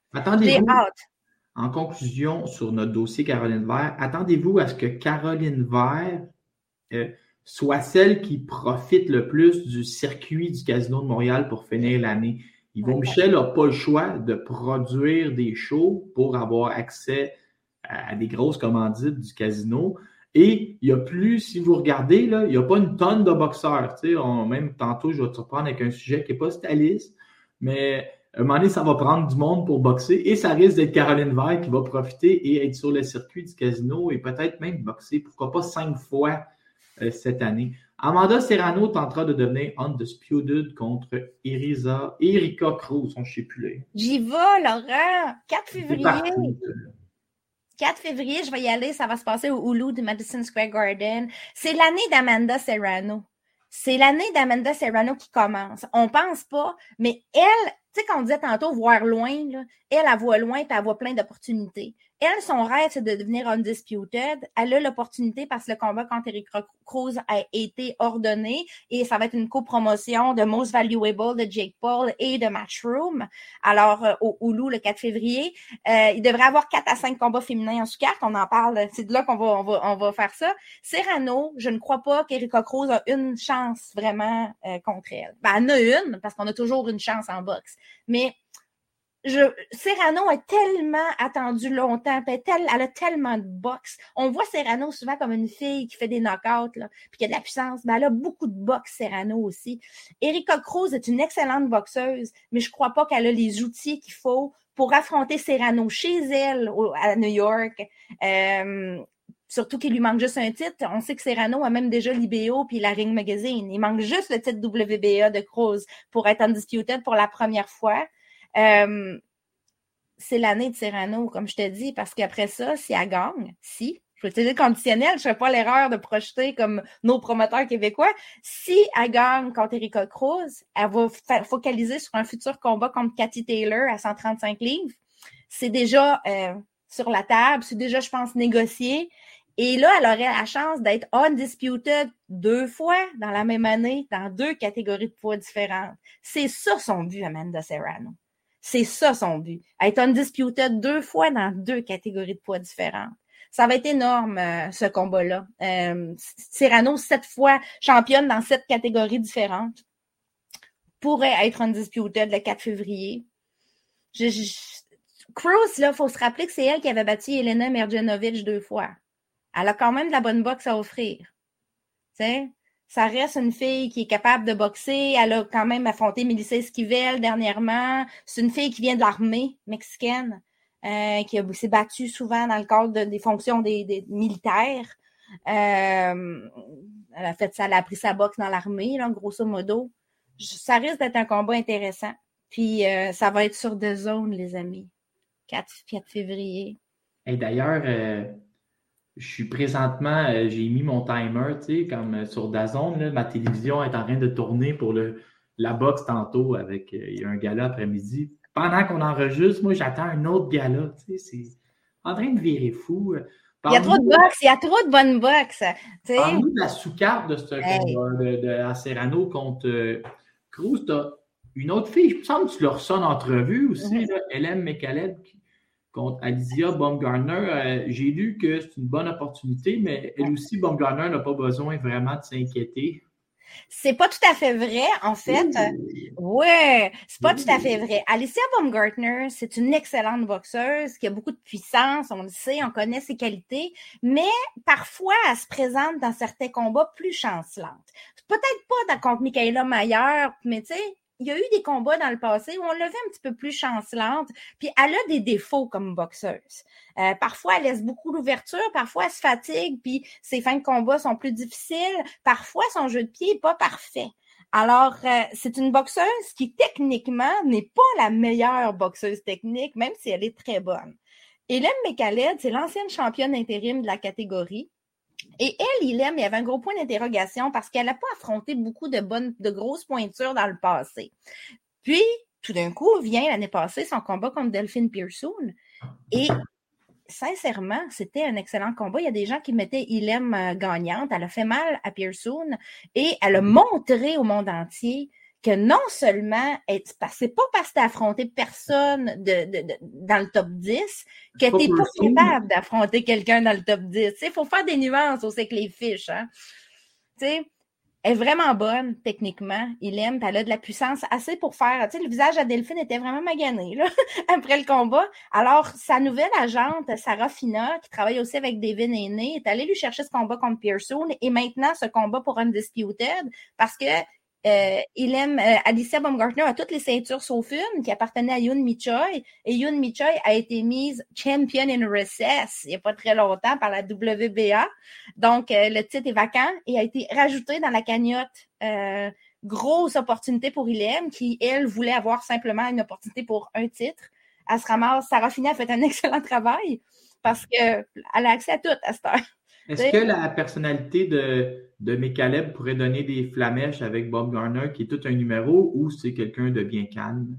[SPEAKER 2] En conclusion sur notre dossier Caroline Vert, attendez-vous à ce que Caroline Vert euh, soit celle qui profite le plus du circuit du Casino de Montréal pour finir l'année. Yvon Michel n'a pas le choix de produire des shows pour avoir accès à des grosses commandites du casino. Et il n'y a plus, si vous regardez, là, il n'y a pas une tonne de boxeurs. même tantôt, je vais te surprendre avec un sujet qui n'est pas mais à un moment donné, ça va prendre du monde pour boxer et ça risque d'être Caroline Vert qui va profiter et être sur le circuit du casino et peut-être même boxer, pourquoi pas cinq fois euh, cette année. Amanda Serrano tentera de devenir undisputed contre Erisa, Erika Cruz, on ne sait plus
[SPEAKER 3] J'y vais, Laurent. 4 février. 4 février, je vais y aller. Ça va se passer au Hulu de Madison Square Garden. C'est l'année d'Amanda Serrano. C'est l'année d'Amanda Serrano qui commence. On pense pas, mais elle, tu sais, quand on disait tantôt voir loin, là, elle, elle voit loin et elle voit plein d'opportunités. Elle, son rêve, c'est de devenir undisputed. Elle a l'opportunité parce que le combat contre Eric Cruz a été ordonné et ça va être une copromotion de Most Valuable de Jake Paul et de Matchroom. Alors, euh, au Hulu, le 4 février, euh, il devrait avoir 4 à 5 combats féminins en sous-carte. On en parle. C'est de là qu'on va, on va, on va faire ça. Serrano, je ne crois pas qu'Erika Cruz a une chance vraiment euh, contre elle. Ben, elle en a une parce qu'on a toujours une chance en boxe. Mais je, Serrano est tellement attendu longtemps, elle, a tellement de boxe. On voit Serrano souvent comme une fille qui fait des knockouts, puis qui a de la puissance. mais elle a beaucoup de boxe, Serrano aussi. Erika Cruz est une excellente boxeuse, mais je crois pas qu'elle a les outils qu'il faut pour affronter Serrano chez elle à New York. Euh, surtout qu'il lui manque juste un titre. On sait que Serrano a même déjà l'IBO puis la Ring Magazine. Il manque juste le titre WBA de Cruz pour être undisputed pour la première fois. Euh, c'est l'année de Serrano, comme je te dis, parce qu'après ça, si elle gagne, si, je vais utiliser conditionnel, je ne fais pas l'erreur de projeter comme nos promoteurs québécois. Si elle gagne contre Erika Cruz, elle va focaliser sur un futur combat contre Cathy Taylor à 135 livres. C'est déjà euh, sur la table, c'est déjà, je pense, négocié. Et là, elle aurait la chance d'être undisputed deux fois dans la même année, dans deux catégories de poids différentes. C'est ça son but, Amanda Serrano. C'est ça son but. Être undisputed deux fois dans deux catégories de poids différentes. Ça va être énorme, euh, ce combat-là. Euh, Serrano, sept fois championne dans sept catégories différentes, pourrait être undisputed le 4 février. Cruz, là, faut se rappeler que c'est elle qui avait battu Elena Merjanovic deux fois. Elle a quand même de la bonne boxe à offrir. sais ça reste une fille qui est capable de boxer. Elle a quand même affronté Melissa Esquivel dernièrement. C'est une fille qui vient de l'armée mexicaine, euh, qui s'est battue souvent dans le cadre des fonctions des, militaires. elle a fait ça, elle a appris sa boxe dans l'armée, grosso modo. Ça risque d'être un combat intéressant. Puis ça va être sur deux zones, les amis. 4, 4 février.
[SPEAKER 2] Et d'ailleurs, je suis présentement, j'ai mis mon timer, tu sais, comme sur Dazone, là, ma télévision est en train de tourner pour le, la boxe tantôt avec il y a un gala après-midi pendant qu'on enregistre, moi, j'attends un autre gala. Tu sais, c'est en train de virer fou.
[SPEAKER 3] il y a trop de boxe, il y a trop de bonnes boxe.
[SPEAKER 2] Parle-nous de la sous-carte de ce de, de Acerano contre euh, Cruz. Tu as une autre fille, je me semble que tu leur sonnes en entrevue aussi, mm Hélène Mekaleb contre Alicia Baumgartner. Euh, j'ai lu que c'est une bonne opportunité, mais elle aussi, Baumgartner n'a pas besoin vraiment de s'inquiéter.
[SPEAKER 3] C'est pas tout à fait vrai, en fait. Ouais, c'est pas tout à fait vrai. Alicia Baumgartner, c'est une excellente boxeuse qui a beaucoup de puissance, on le sait, on connaît ses qualités, mais parfois, elle se présente dans certains combats plus chancelantes. Peut-être pas contre Michaela Mayer, mais tu sais, il y a eu des combats dans le passé où on l'a vu un petit peu plus chancelante, puis elle a des défauts comme boxeuse. Euh, parfois, elle laisse beaucoup d'ouverture, parfois elle se fatigue, puis ses fins de combat sont plus difficiles, parfois son jeu de pied n'est pas parfait. Alors, euh, c'est une boxeuse qui techniquement n'est pas la meilleure boxeuse technique, même si elle est très bonne. Hélène Mécaled, c'est l'ancienne championne intérim de la catégorie. Et elle, il aime, il y avait un gros point d'interrogation parce qu'elle n'a pas affronté beaucoup de bonnes, de grosses pointures dans le passé. Puis, tout d'un coup, vient l'année passée son combat contre Delphine Pearson. Et sincèrement, c'était un excellent combat. Il y a des gens qui mettaient Ilem euh, gagnante. Elle a fait mal à Pearson et elle a montré au monde entier que non seulement, c'est pas parce que t'as affronté personne de, dans le top 10 que t'es pas capable d'affronter quelqu'un dans le top 10. Il faut faire des nuances aussi avec les fiches. Hein? elle est vraiment bonne techniquement. Il aime, elle a de la puissance assez pour faire. Tu le visage à Delphine était vraiment magané là, après le combat. Alors, sa nouvelle agente, Sarah Fina, qui travaille aussi avec David Aîné, est allée lui chercher ce combat contre Pearson et maintenant ce combat pour Undisputed parce que euh, il aime euh, Alicia Baumgartner a toutes les ceintures sauf une qui appartenait à Yoon Michoi et Yoon Michoi a été mise champion in recess il n'y a pas très longtemps par la WBA. Donc euh, le titre est vacant et a été rajouté dans la cagnotte. grosse opportunité pour Ilem qui elle voulait avoir simplement une opportunité pour un titre. Elle se ramasse. Sarah a fait un excellent travail parce qu'elle a accès à tout à cette heure.
[SPEAKER 2] Est-ce que la personnalité de, de pourrait donner des flamèches avec Bob Garner, qui est tout un numéro, ou c'est quelqu'un de bien calme?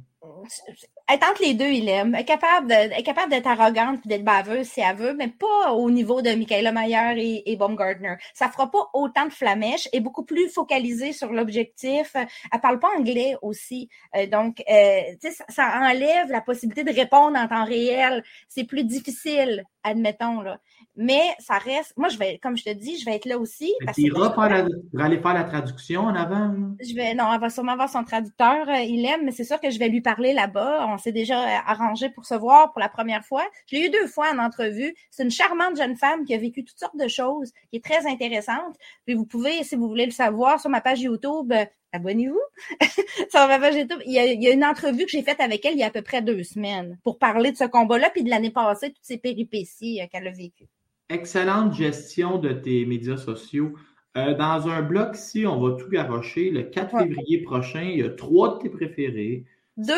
[SPEAKER 3] Elle tente les deux, il aime. Elle est capable, capable d'être arrogante et d'être baveuse si elle veut, mais pas au niveau de Michaela Mayer et, et Baumgartner. Ça fera pas autant de flamèches et beaucoup plus focalisée sur l'objectif. Elle parle pas anglais aussi. Euh, donc, euh, ça, ça enlève la possibilité de répondre en temps réel. C'est plus difficile, admettons. Là. Mais ça reste. Moi, je vais, comme je te dis, je vais être là aussi.
[SPEAKER 2] Tu iras pour aller faire la traduction en avant?
[SPEAKER 3] Je vais, non, elle va sûrement avoir son traducteur. Euh, il aime, mais c'est sûr que je vais lui parler là-bas. On s'est déjà euh, arrangé pour se voir pour la première fois. Je l'ai eu deux fois en entrevue. C'est une charmante jeune femme qui a vécu toutes sortes de choses, qui est très intéressante. Puis vous pouvez, si vous voulez le savoir, sur ma page YouTube, euh, abonnez-vous. sur ma page YouTube, il y, a, il y a une entrevue que j'ai faite avec elle il y a à peu près deux semaines pour parler de ce combat-là, puis de l'année passée, toutes ces péripéties qu'elle a vécues
[SPEAKER 2] excellente gestion de tes médias sociaux. Euh, dans un blog ici, on va tout garocher. Le 4 février prochain, il y a trois de tes préférés.
[SPEAKER 3] Deux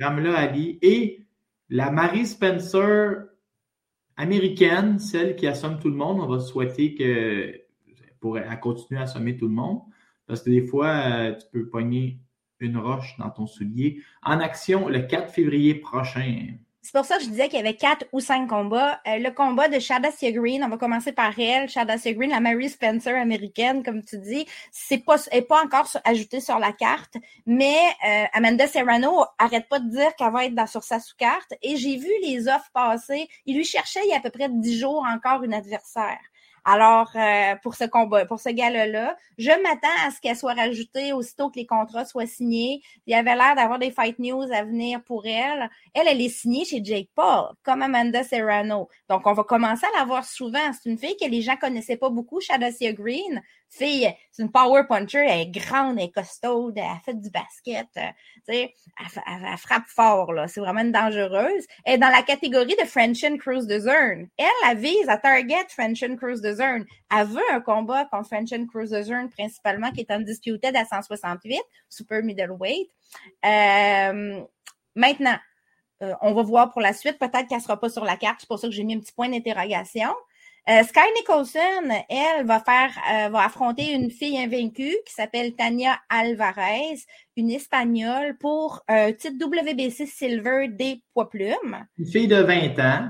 [SPEAKER 2] Ramla Ali et la Marie Spencer américaine, celle qui assomme tout le monde. On va souhaiter que pour continue à assommer tout le monde. Parce que des fois, euh, tu peux pogner une roche dans ton soulier. En action le 4 février prochain.
[SPEAKER 3] C'est pour ça que je disais qu'il y avait quatre ou cinq combats. Euh, le combat de Shadasia Green, on va commencer par elle. Shadasia Green, la Mary Spencer américaine, comme tu dis, c'est pas, est pas encore ajouté sur la carte, mais euh, Amanda Serrano arrête pas de dire qu'elle va être sur sa sous-carte. Et j'ai vu les offres passer. Il lui cherchait il y a à peu près dix jours encore une adversaire. Alors, euh, pour ce combat, pour ce gars-là, je m'attends à ce qu'elle soit rajoutée aussitôt que les contrats soient signés. Il y avait l'air d'avoir des fight news à venir pour elle. Elle, elle est signée chez Jake Paul, comme Amanda Serrano. Donc, on va commencer à la voir souvent. C'est une fille que les gens connaissaient pas beaucoup, Shadasia Green. C'est une power puncher, elle est grande, elle est costaude, elle fait du basket, euh, elle, frappe fort. C'est vraiment une dangereuse. Elle est dans la catégorie de Frenchin Cruz de Zern. Elle, elle vise à target Frenchin Cruz de Zern. Elle veut un combat contre Frenchin Cruz de Zern, principalement, qui est undisputed à 168, super middleweight. Euh, maintenant, euh, on va voir pour la suite. Peut-être qu'elle sera pas sur la carte. C'est pour ça que j'ai mis un petit point d'interrogation. Euh, Sky Nicholson, elle, va faire, euh, va affronter une fille invaincue qui s'appelle Tania Alvarez, une Espagnole, pour un titre WBC Silver des poids plumes.
[SPEAKER 2] Une fille de 20 ans.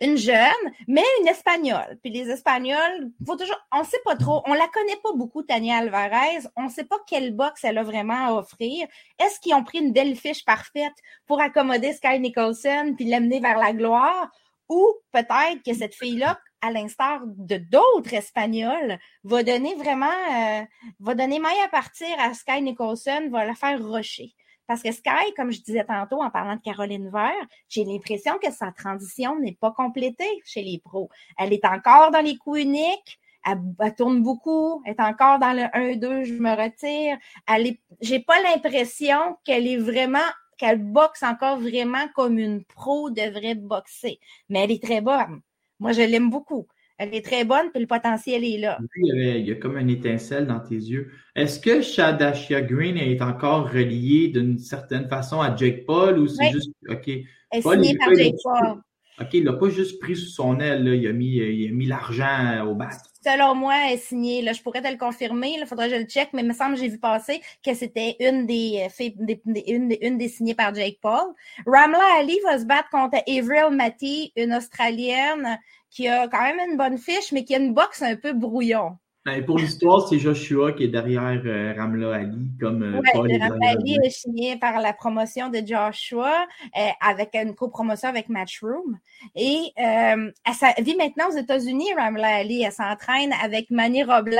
[SPEAKER 3] Une jeune, mais une Espagnole. Puis les Espagnols, faut toujours, on sait pas trop, on la connaît pas beaucoup, Tania Alvarez. On sait pas quelle boxe elle a vraiment à offrir. Est-ce qu'ils ont pris une belle fiche parfaite pour accommoder Sky Nicholson puis l'amener vers la gloire? Ou peut-être que cette fille-là à l'instar de d'autres Espagnols, va donner vraiment, euh, va donner maille à partir à Sky Nicholson, va la faire rusher. Parce que Sky, comme je disais tantôt en parlant de Caroline Vert, j'ai l'impression que sa transition n'est pas complétée chez les pros. Elle est encore dans les coups uniques, elle, tourne beaucoup, elle est encore dans le 1-2, je me retire. Elle j'ai pas l'impression qu'elle est vraiment qu'elle boxe encore vraiment comme une pro devrait boxer. Mais elle est très bonne. Moi, je l'aime beaucoup. Elle est très bonne, puis le potentiel est là.
[SPEAKER 2] il, y a, comme une étincelle dans tes yeux. Est-ce que Shadashia Green est encore relié d'une certaine façon à Jake Paul ou c'est juste. OK.
[SPEAKER 3] Elle est signée par Jake Paul.
[SPEAKER 2] OK, il l'a pas juste pris sous son aile, là. Il a mis, il a mis l'argent au bat.
[SPEAKER 3] Selon moi, est signée. Là, je pourrais te le confirmer. Il faudrait que je le check, mais il me semble que j'ai vu passer que c'était une des, euh, des, une, des, une des signées par Jake Paul. Ramla Ali va se battre contre Avril Matty, une Australienne qui a quand même une bonne fiche, mais qui a une boxe un peu brouillon.
[SPEAKER 2] Ben, pour l'histoire, c'est Joshua qui est derrière euh, Ramla Ali, comme euh,
[SPEAKER 3] Ramla Ali est signé par la promotion de Joshua euh, avec une copromotion avec Matchroom. Et elle vit maintenant aux États-Unis, Ramla Ali. Elle s'entraîne avec Manny Robles,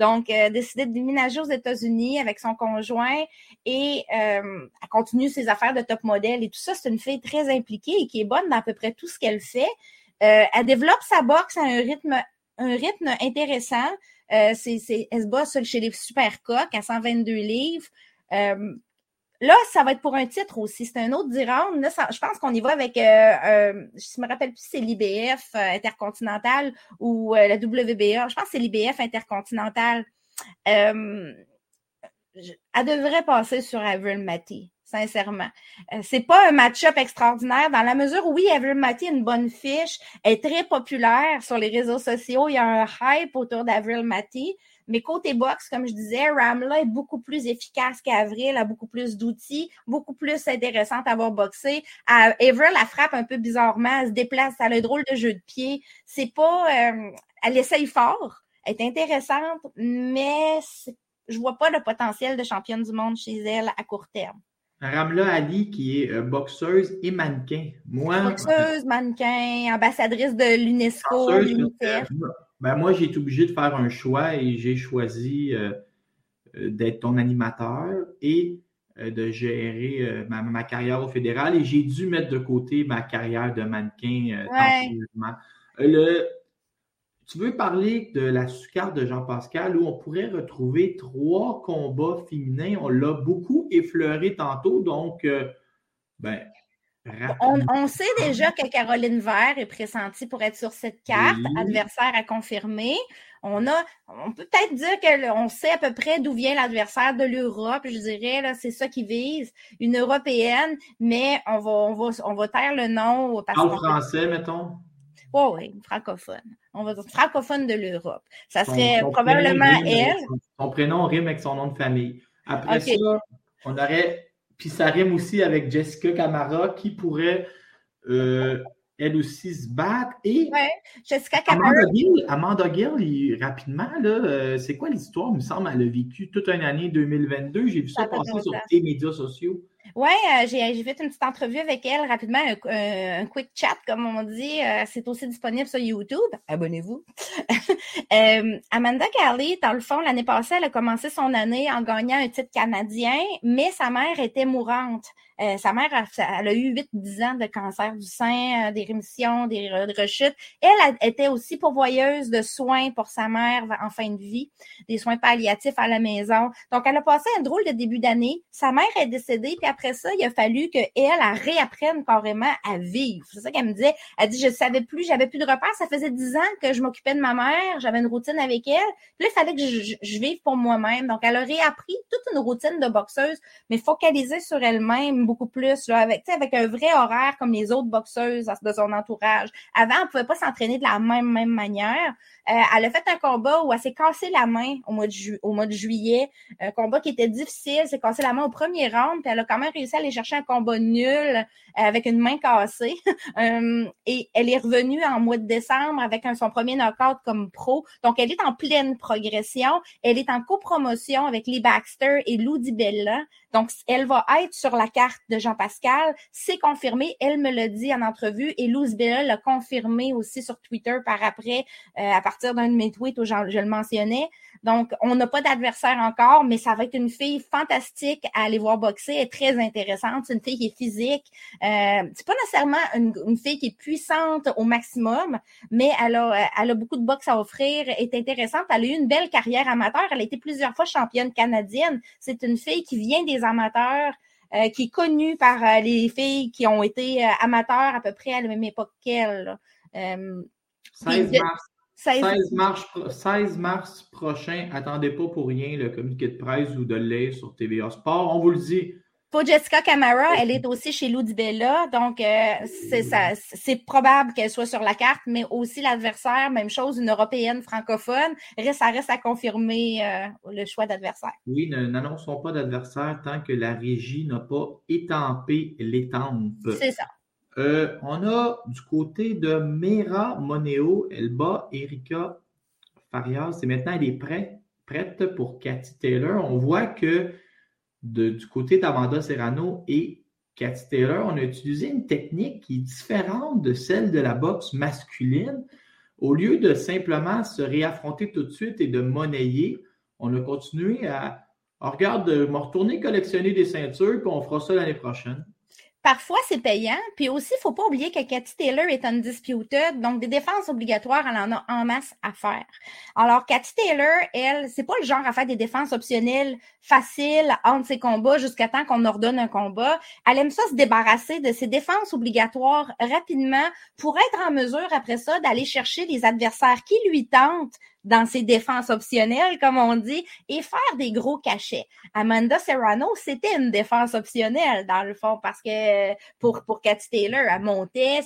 [SPEAKER 3] donc décidé de déménager aux États-Unis avec son conjoint et elle continue ses affaires de top modèle et tout ça. C'est une fille très impliquée et qui est bonne dans à peu près tout ce qu'elle fait. elle développe sa boxe à un rythme un rythme intéressant. Euh, c'est, elle se bat chez les super à 122 livres. Euh, là, ça va être pour un titre aussi. C'est un autre 10 je pense qu'on y va avec, euh, euh, je me rappelle plus si c'est l'IBF intercontinental ou la WBA. Je pense que c'est l'IBF intercontinental. elle devrait passer sur Avril Matty sincèrement. Euh, c'est pas un match-up extraordinaire dans la mesure où oui, Matty a une bonne fiche, est très populaire sur les réseaux sociaux, il y a un hype autour d'Avril Matty, mais côté boxe, comme je disais, Ramla est beaucoup plus efficace qu'Avril, a beaucoup plus d'outils, beaucoup plus intéressante à avoir boxé. Avril, la frappe un peu bizarrement, elle se déplace, elle a un drôle de jeu de pied. C'est pas, euh, elle essaye fort, elle est intéressante, mais je vois pas le potentiel de championne du monde chez elle à court terme.
[SPEAKER 2] Ramla Ali, qui est euh, boxeuse et mannequin. Moi,
[SPEAKER 3] boxeuse, mannequin, ambassadrice de l'UNESCO, l'UNICEF.
[SPEAKER 2] Ben moi, j'ai été obligé de faire un choix et j'ai choisi euh, euh, d'être ton animateur et de gérer ma, carrière au fédéral et j'ai dû mettre de côté ma carrière de mannequin ouais. Le, tu veux parler de la sous-carte de Jean-Pascal où on pourrait retrouver trois combats féminins? On l'a beaucoup effleuré tantôt, donc, euh, ben,
[SPEAKER 3] on, sait déjà que Caroline Vert est pressentie pour être sur cette carte, adversaire à confirmer. On a, on peut peut-être dire qu'on sait à peu près d'où vient l'adversaire de l'Europe, je dirais, là, c'est ça qui vise, une européenne, mais on va, on va, on va taire le nom.
[SPEAKER 2] Parce en français, mettons?
[SPEAKER 3] Oh, oui, francophone. On va dire francophone de l'Europe. Ça serait probablement elle.
[SPEAKER 2] Son, prénom rime avec son nom de famille. Après ça, on aurait. Puis ça rime aussi avec Jessica Camara qui pourrait euh, elle aussi se battre. Et
[SPEAKER 3] ouais, Jessica Camara.
[SPEAKER 2] Amanda Gill, rapidement, là, euh, c'est quoi l'histoire? Il me semble qu'elle a vécu toute une année 2022. J'ai vu ça, passer sur les médias sociaux.
[SPEAKER 3] Oui, euh, j'ai fait une petite entrevue avec elle rapidement, un, quick chat, comme on dit. Euh, c'est aussi disponible sur YouTube. Abonnez-vous. Euh, Amanda Carly, dans le fond, l'année passée, elle a commencé son année en gagnant un titre canadien, mais sa mère était mourante. Euh, sa mère, elle a eu 8-10 ans de cancer du sein, euh, des rémissions, des rechutes. Elle était aussi pourvoyeuse de soins pour sa mère en fin de vie, des soins palliatifs à la maison. Donc, elle a passé un drôle de début d'année. Sa mère est décédée, puis après ça, il a fallu qu'elle, elle réapprenne carrément à vivre. C'est ça qu'elle me disait. Elle dit, je savais plus, j'avais plus de repères. Ça faisait 10 ans que je m'occupais de ma mère, j'avais une routine avec elle. Puis là, il fallait que je, vive pour moi-même. Donc, elle a réappris toute une routine de boxeuse, mais focalisée sur elle-même beaucoup plus, avec, avec un vrai horaire comme les autres boxeuses de son entourage. Avant, on pouvait pas s'entraîner de la même, même manière. Euh, elle a fait un combat où elle s'est cassé la main au mois, de au mois de juillet. Un combat qui était difficile. Elle s'est cassé la main au premier round. Puis elle a quand même réussi à aller chercher un combat nul euh, avec une main cassée. Euh, et elle est revenue en mois de décembre avec son premier knockout comme pro. Donc, elle est en pleine progression. Elle est en copromotion avec Lee Baxter et Lou Bella. Donc, elle va être sur la carte de Jean-Pascal. C'est confirmé. Elle me l'a dit en entrevue et Lou Bella l'a confirmé aussi sur Twitter par après, à partir d'un de mes tweets où je, le mentionnais. Donc, on n'a pas d'adversaire encore, mais ça va être une fille fantastique à aller voir boxer. Elle est très intéressante. C'est une fille qui est physique. Euh, c'est pas nécessairement une, fille qui est puissante au maximum, mais elle a, a beaucoup de boxe à offrir. Elle est intéressante. Elle a eu une belle carrière amateur. Elle a été plusieurs fois championne canadienne. C'est une fille qui vient des amateurs. Euh, qui est connue par euh, les filles qui ont été euh, amateurs à peu près à la même époque qu'elle.
[SPEAKER 2] 16 mars 16 mars, 16 mars prochain, attendez pas pour rien le communiqué de presse ou de lait sur TVA Sport. On vous le dit.
[SPEAKER 3] Pour Jessica Camara, elle est aussi chez Bella, donc euh, c'est probable qu'elle soit sur la carte, mais aussi l'adversaire, même chose, une européenne francophone. ça reste à confirmer euh, le choix d'adversaire.
[SPEAKER 2] Oui, n'annonçons pas d'adversaire tant que la régie n'a pas étampé l'étampe.
[SPEAKER 3] C'est ça.
[SPEAKER 2] Euh, on a du côté de Mera Moneo, elle bat Erika Farias et maintenant elle est prête, prête pour Cathy Taylor. On voit que du côté d'Amanda Serrano et Cathy Taylor, on a utilisé une technique qui est différente de celle de la boxe masculine. Au lieu de simplement se réaffronter tout de suite et de monnayer, on a continué à, regarde, me retourner collectionner des ceintures, puis on fera ça l'année prochaine.
[SPEAKER 3] Parfois, c'est payant. Puis aussi, il faut pas oublier que Cathy Taylor est undisputed, donc des défenses obligatoires, elle en a en masse à faire. Alors, Cathy Taylor, elle, c'est pas le genre à faire des défenses optionnelles faciles entre ses combats jusqu'à temps qu'on ordonne un combat. Elle aime ça se débarrasser de ses défenses obligatoires rapidement pour être en mesure, après ça, d'aller chercher les adversaires qui lui tentent dans ses défenses optionnelles, comme on dit, et faire des gros cachets. Amanda Serrano, c'était une défense optionnelle, dans le fond, parce que pour, pour Cathy Taylor, elle montait,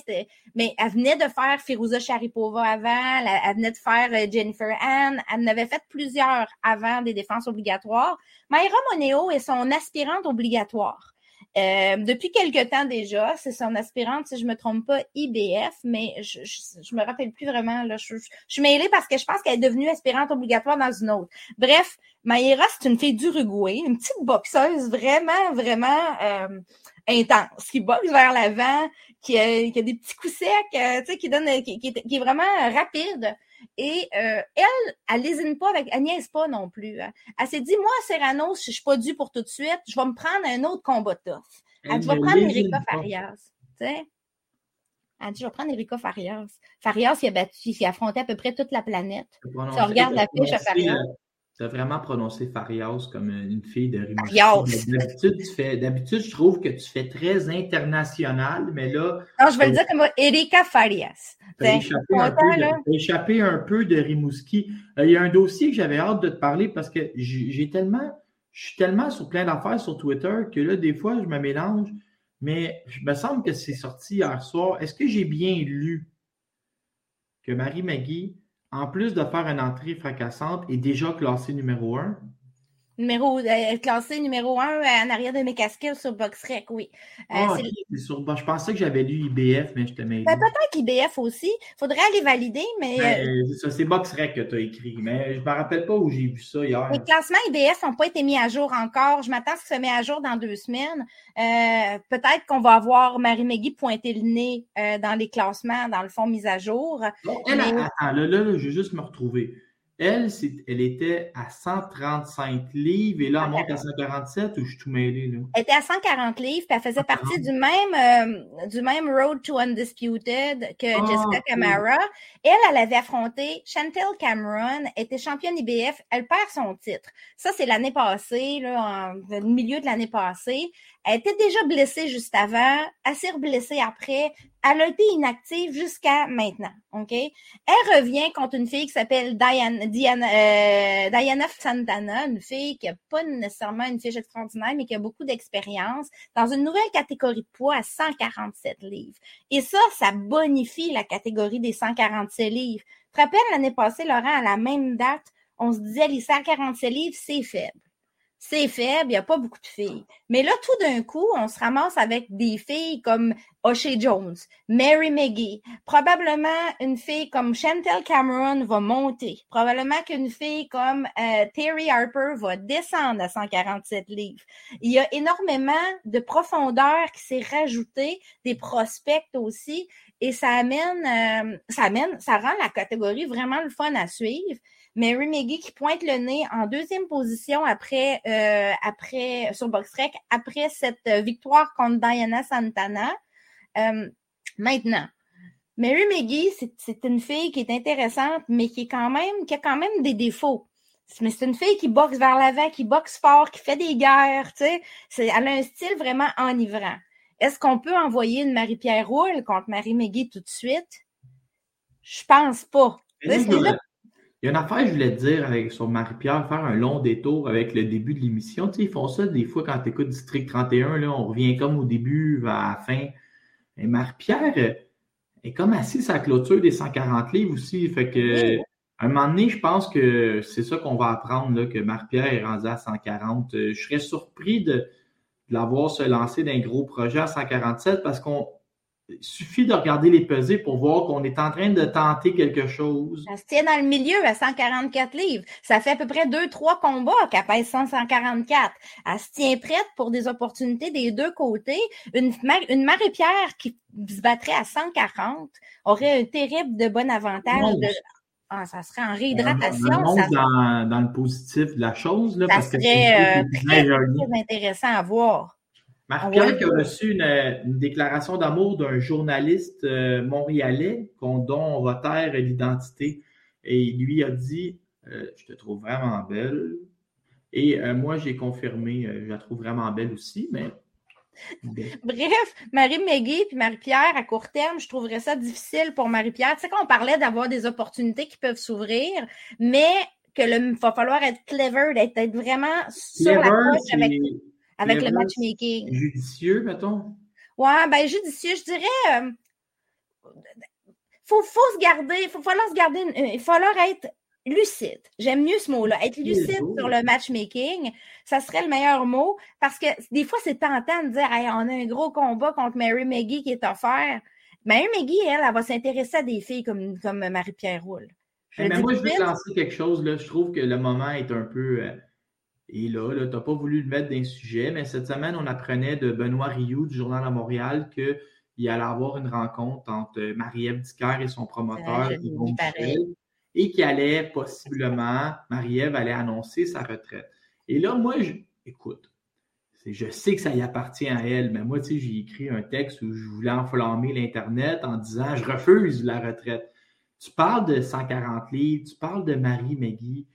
[SPEAKER 3] mais elle venait de faire Firouza Sharipova avant, elle, venait de faire euh, Jennifer Ann, elle en avait fait plusieurs avant des défenses obligatoires. Mayra Moneo est son aspirante obligatoire. Euh, depuis quelque temps déjà, c'est son aspirante, si je me trompe pas, IBF, mais je, je, me rappelle plus vraiment. Là, je, je, suis mêlée parce que je pense qu'elle est devenue aspirante obligatoire dans une autre. Bref, Maïra, c'est une fille d'Uruguay, une petite boxeuse vraiment, vraiment euh, intense, qui boxe vers l'avant, qui a, qui a des petits coups secs, euh, qui donne, qui, qui, est vraiment rapide. Et euh, elle, elle lésine pas avec, elle niaise pas non plus. Hein. Elle s'est dit, moi, Serrano, je suis pas due pour tout de suite, je vais me prendre un autre combat tough. Elle, dit, je vais prendre Erika Farias. Tu sais? Elle dit, je vais prendre Erika Farias. Farias, il a battu, il a affronté à peu près toute la planète. Si on regarde la fiche à Farias.
[SPEAKER 2] Tu as vraiment prononcé Farias comme une fille de Rimouski. D'habitude, tu d'habitude, je trouve que tu fais très international, mais là.
[SPEAKER 3] Non, je vais le dire comme Erika Farias.
[SPEAKER 2] Tu as échappé, un peu de Rimouski. Euh, il y a un dossier que j'avais hâte de te parler parce que j'ai tellement, je suis tellement sur plein d'affaires sur Twitter que là, des fois, je me mélange. Mais il me semble que c'est sorti hier soir. Est-ce que j'ai bien lu que Marie Magui en plus de faire une entrée fracassante, est déjà classé numéro un?
[SPEAKER 3] Numéro, euh, classé numéro un euh, en arrière de mes casquettes sur BoxRec, oui.
[SPEAKER 2] Euh, ah, je pensais que j'avais lu IBF, mais je te mets.
[SPEAKER 3] Ben, peut-être IBF aussi. Il faudrait aller valider, mais.
[SPEAKER 2] Ben, ça, c'est BoxRec que tu as écrit, mais je ne me rappelle pas où j'ai vu ça hier.
[SPEAKER 3] Les classements IBF n'ont pas été mis à jour encore. Je m'attends à ce que ça met à jour dans deux semaines. peut-être qu'on va avoir Marie Megui pointer le nez dans les classements, dans le fond, mis à jour.
[SPEAKER 2] elle, attends, là, là, je vais juste me retrouver. Elle, elle était à 135 livres et là, elle monte à 147 ou je suis tout mêlé? Là?
[SPEAKER 3] Elle était à 140 livres, puis elle faisait partie du même, euh, du même Road to Undisputed que ah, Jessica Camara. Elle, elle avait affronté Chantel Cameron, était championne IBF, elle perd son titre. Ça, c'est l'année passée, là, en, au milieu de l'année passée. Elle était déjà blessée juste avant, assez blessée après. Elle a été inactive jusqu'à maintenant. OK? Elle revient contre une fille qui s'appelle Diana, euh, Diana Santana, une fille qui n'a pas nécessairement une fiche extraordinaire, mais qui a beaucoup d'expérience dans une nouvelle catégorie de poids à 147 livres. Et ça, ça bonifie la catégorie des 147 livres. Tu te rappelles l'année passée, Laurent, à la même date, on se disait les 147 livres, c'est faible c'est faible, il n'y a pas beaucoup de filles. Mais là, tout d'un coup, on se ramasse avec des filles comme O'Shea Jones, Mary McGee. Probablement une fille comme Chantel Cameron va monter. Probablement qu'une fille comme euh, Terry Harper va descendre à 147 livres. Il y a énormément de profondeur qui s'est rajouté, des prospects aussi, et ça amène, euh, ça amène, ça rend la catégorie vraiment le fun à suivre. Mary McGee qui pointe le nez en deuxième position après, euh, après sur BoxRec, après cette victoire contre Diana Santana. Euh, maintenant, Mary McGee, c'est une fille qui est intéressante, mais qui est quand même, qui a quand même des défauts. Mais c'est une fille qui boxe vers l'avant, qui boxe fort, qui fait des guerres, tu sais. Elle a un style vraiment enivrant. Est-ce qu'on peut envoyer une Marie-Pierre Roule contre Marie McGee tout de suite? Je pense pas.
[SPEAKER 2] Il y a une affaire, je voulais te dire avec, sur Marie-Pierre, faire un long détour avec le début de l'émission. Tu sais, ils font ça des fois quand tu écoutes District 31, là, on revient comme au début, à la fin. Et Marie-Pierre est comme assise à la clôture des 140 livres aussi. Fait que, un moment donné, je pense que c'est ça qu'on va apprendre, là, que Marie-Pierre est rendue à 140. Je serais surpris de, de la voir se lancer d'un gros projet à 147 parce qu'on il suffit de regarder les pesées pour voir qu'on est en train de tenter quelque chose.
[SPEAKER 3] Elle se tient dans le milieu à 144 livres. Ça fait à peu près deux, trois combats qu'elle pèse 144. Elle se tient prête pour des opportunités des deux côtés. Une, une Marie-Pierre qui se battrait à 140 aurait un terrible de bon avantage de, ah, ça serait en réhydratation.
[SPEAKER 2] ça dans, dans, le positif de la chose. Là,
[SPEAKER 3] ça serait euh, très, intéressant à voir.
[SPEAKER 2] Marc-Pierre qui a reçu une, déclaration d'amour d'un journaliste euh, montréalais dont on va taire l'identité. Et il lui a dit euh, Je te trouve vraiment belle. Et euh, moi, j'ai confirmé, je la trouve vraiment belle aussi, mais.
[SPEAKER 3] Bref, Marie Megui et Marie-Pierre, à court terme, je trouverais ça difficile pour Marie-Pierre. Tu sais, qu'on parlait d'avoir des opportunités qui peuvent s'ouvrir, mais que le va falloir être clever, d'être vraiment sur la avec avec le matchmaking.
[SPEAKER 2] Judicieux, mettons?
[SPEAKER 3] Ouais, ben judicieux, je dirais. Euh, faut, faut se garder, il faut falloir se garder, euh, il faut falloir être lucide. J'aime mieux ce mot-là. Être lucide sur le matchmaking, ça serait le meilleur mot parce que des fois, c'est tentant de dire hey, on a un gros combat contre Mary McGee qui est offert. Mary McGee, elle, elle va s'intéresser à des filles comme, comme Marie-Pierre Roule.
[SPEAKER 2] mais moi, je vais te lancer quelque chose. Là. Je trouve que le moment est un peu. Euh, et là, là tu n'as pas voulu le mettre dans le sujet, mais cette semaine, on apprenait de Benoît Rioux du Journal à Montréal qu'il allait avoir une rencontre entre Marie-Ève Dicker et son promoteur, Yvon et qu'il allait possiblement, Marie-Ève allait annoncer sa retraite. Et là, moi, je, écoute, je sais que ça y appartient à elle, mais moi, tu sais, j'ai écrit un texte où je voulais enflammer l'Internet en disant je refuse la retraite. Tu parles de 140 livres, tu parles de Marie McGee.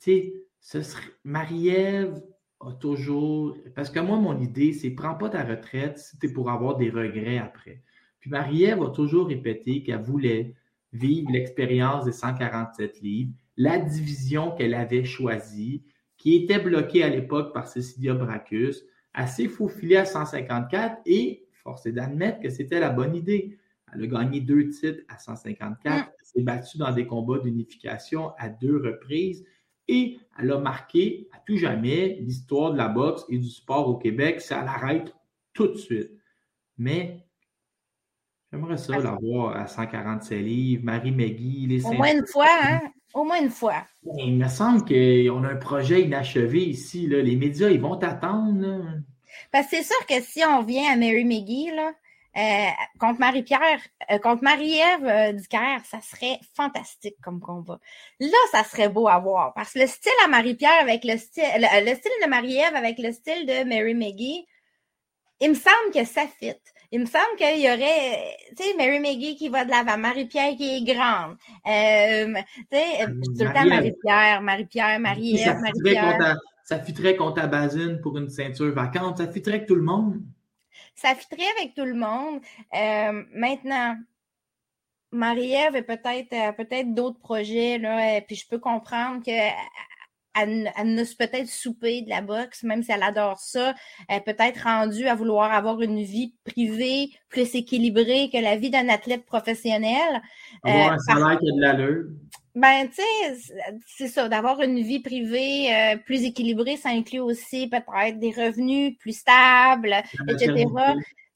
[SPEAKER 2] Tu sais, ce serait Marie-Ève a toujours. Parce que moi, mon idée, c'est prends pas ta retraite si tu pour avoir des regrets après. Puis Marie-Ève a toujours répété qu'elle voulait vivre l'expérience des 147 livres, la division qu'elle avait choisie, qui était bloquée à l'époque par Cecilia Bracus, assez faufilée à 154 et force est d'admettre que c'était la bonne idée. Elle a gagné deux titres à 154, elle s'est battue dans des combats d'unification à deux reprises et elle a marqué à tout jamais, l'histoire de la boxe et du sport au Québec, ça l'arrête tout de suite. Mais j'aimerais ça l'avoir à 147 livres, Marie McGee, les
[SPEAKER 3] Au moins une fois, hein? Au moins une fois.
[SPEAKER 2] Il me semble qu'on a un projet inachevé ici. Là. Les médias, ils vont t'attendre.
[SPEAKER 3] Parce que c'est sûr que si on vient à Mary McGee, là, euh, contre Marie-Pierre, euh, contre Marie-Ève euh, ça serait fantastique comme combat. Là, ça serait beau à voir. Parce que le style à Marie-Pierre avec le style, le, style de Marie-Ève avec le style de Mary McGee, il me semble que ça fit. Il me semble qu'il y aurait, tu sais, Mary McGee qui va de l'avant, Marie-Pierre qui est grande. Euh, tu sais, tout le temps Marie-Pierre, Marie-Pierre, Marie-Ève, Marie-Pierre.
[SPEAKER 2] Ça fitterait contre ta basine pour une ceinture vacante. Ça fitterait avec tout le monde.
[SPEAKER 3] Ça fitterait avec tout le monde. Euh, maintenant, Marie-Ève a peut-être euh, peut-être d'autres projets, là, puis je peux comprendre que elle, elle peut-être souper de la boxe, même si elle adore ça. Elle peut être rendue à vouloir avoir une vie privée plus équilibrée que la vie d'un athlète professionnel.
[SPEAKER 2] Avoir un salaire qui a de l'allure.
[SPEAKER 3] Ben, tu sais, c'est ça, d'avoir une vie privée euh, plus équilibrée, ça inclut aussi peut-être des revenus plus stables, etc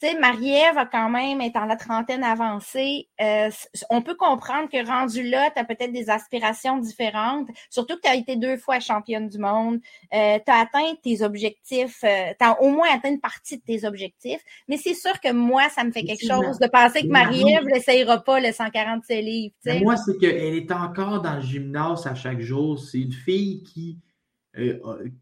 [SPEAKER 3] tu sais, Marie-Ève quand même est en la trentaine avancée. Euh, on peut comprendre que rendu là, tu as peut-être des aspirations différentes, surtout que tu as été deux fois championne du monde. Euh, tu as atteint tes objectifs, euh, tu as au moins atteint une partie de tes objectifs. Mais c'est sûr que moi, ça me fait quelque chose de penser que Marie-Ève n'essayera pas le 147 livres.
[SPEAKER 2] Moi, c'est qu'elle est encore dans le gymnase à chaque jour. C'est une fille qui,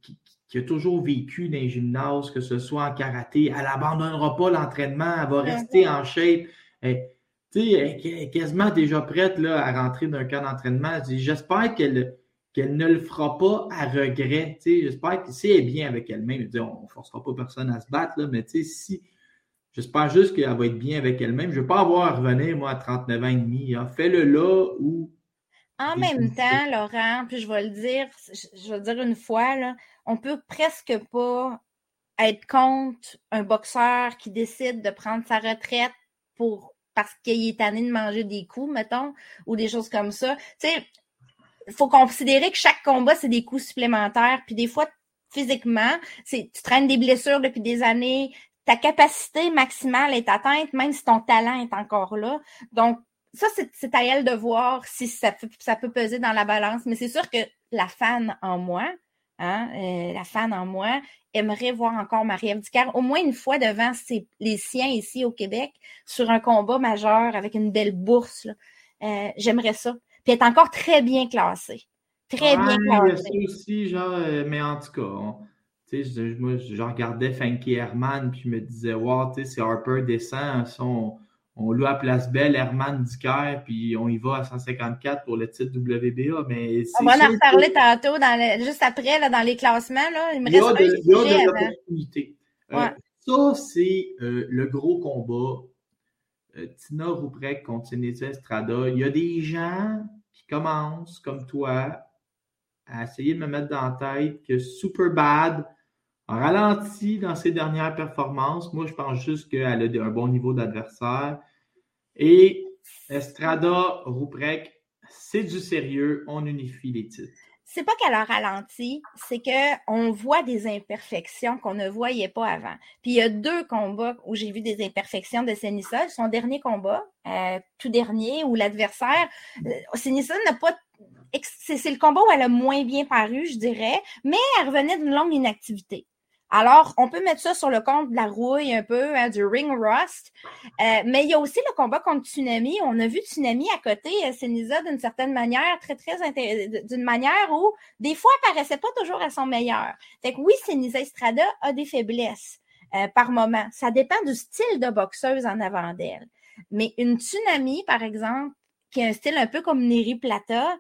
[SPEAKER 2] qui, qui a toujours vécu dans les gymnases, que ce soit en karaté, elle n'abandonnera pas l'entraînement, elle va rester en shape. Elle, elle est quasiment déjà prête là, à rentrer dans un camp d'entraînement. J'espère qu'elle qu'elle ne le fera pas à regret. J'espère que si elle est bien avec elle-même, on ne forcera pas personne à se battre, là, mais si j'espère juste qu'elle va être bien avec elle-même. Je ne veux pas avoir à revenir, moi, à 39 ans et demi. Hein. Fais-le là où.
[SPEAKER 3] En même temps, Laurent, puis je vais le dire, je vais le dire une fois, là, on peut presque pas être contre un boxeur qui décide de prendre sa retraite pour parce qu'il est tanné de manger des coups, mettons, ou des choses comme ça. Tu sais, il faut considérer que chaque combat, c'est des coups supplémentaires. Puis des fois, physiquement, tu traînes des blessures depuis des années. Ta capacité maximale est atteinte, même si ton talent est encore là. Donc, ça, c'est à elle de voir si ça, ça peut peser dans la balance. Mais c'est sûr que la fan en moi, Hein, euh, la fan en moi, aimerait voir encore Marie-Ève au moins une fois devant les siens ici au Québec sur un combat majeur avec une belle bourse. Euh, j'aimerais ça. Puis elle est encore très bien classée. Très bien classée.
[SPEAKER 2] aussi, genre, euh, mais en tout cas, je, moi, je regardais Funky Herman, puis je me disais, wow, si Harper descend, son on loue à Place Belle, Herman Dicker, puis on y va à 154 pour le titre WBA. Mais
[SPEAKER 3] on va en reparler tantôt, juste après, là, dans les classements. Là. Il me reste
[SPEAKER 2] il y a de, l'opportunité. Euh, ça, c'est euh, le gros combat. Euh, Tina Rouprek contre Sinisa Estrada. Il y a des gens qui commencent, comme toi, à essayer de me mettre dans la tête que Super Bad a ralenti dans ses dernières performances. Moi, je pense juste qu'elle a un bon niveau d'adversaire. Et Estrada, Ruprek, c'est du sérieux, on unifie les titres.
[SPEAKER 3] C'est pas qu'elle a ralenti, c'est qu'on voit des imperfections qu'on ne voyait pas avant. Puis il y a deux combats où j'ai vu des imperfections de Senissa. Son dernier combat, euh, tout dernier, où l'adversaire, euh, Senissa n'a pas c'est le combat où elle a moins bien paru, je dirais, mais elle revenait d'une longue inactivité. Alors, on peut mettre ça sur le compte de la rouille un peu, hein, du ring rust. Euh, mais il y a aussi le combat contre Tsunami. On a vu Tsunami à côté, euh, Senisa, d'une certaine manière, très, très d'une manière où, des fois, elle paraissait pas toujours à son meilleur. Fait que oui, Senisa Estrada a des faiblesses euh, par moment. Ça dépend du style de boxeuse en avant d'elle. Mais une Tsunami, par exemple, qui a un style un peu comme Neri Plata,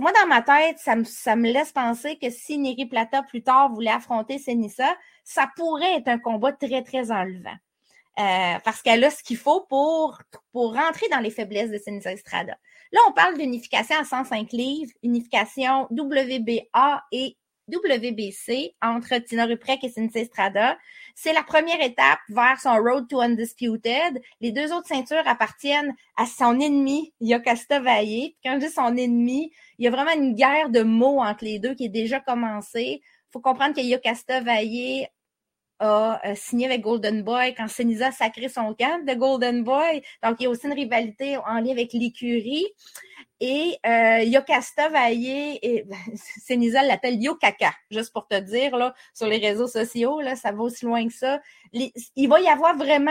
[SPEAKER 3] moi, dans ma tête, ça me, laisse penser que si Neri Plata plus tard voulait affronter Senissa, ça pourrait être un combat très, très enlevant. Euh, parce qu'elle a ce qu'il faut pour, rentrer dans les faiblesses de Senissa Estrada. Là, on parle d'unification à 105 livres, unification WBA et WBC entre Tina Ruprek et Cynthia Strada. C'est la première étape vers son Road to Undisputed. Les deux autres ceintures appartiennent à son ennemi, Yokasta Valle. Quand je dis son ennemi, il y a vraiment une guerre de mots entre les deux qui est déjà commencée. faut comprendre que Yokasta Valle a euh, signé avec Golden Boy quand Senisa a sacré son camp de Golden Boy. Donc, il y a aussi une rivalité en lien avec l'écurie. Et euh, Yokasta Vaillé, et Senisa l'appelle Yokaka, juste pour te dire, là, sur les réseaux sociaux, là, ça va aussi loin que ça. il va y avoir vraiment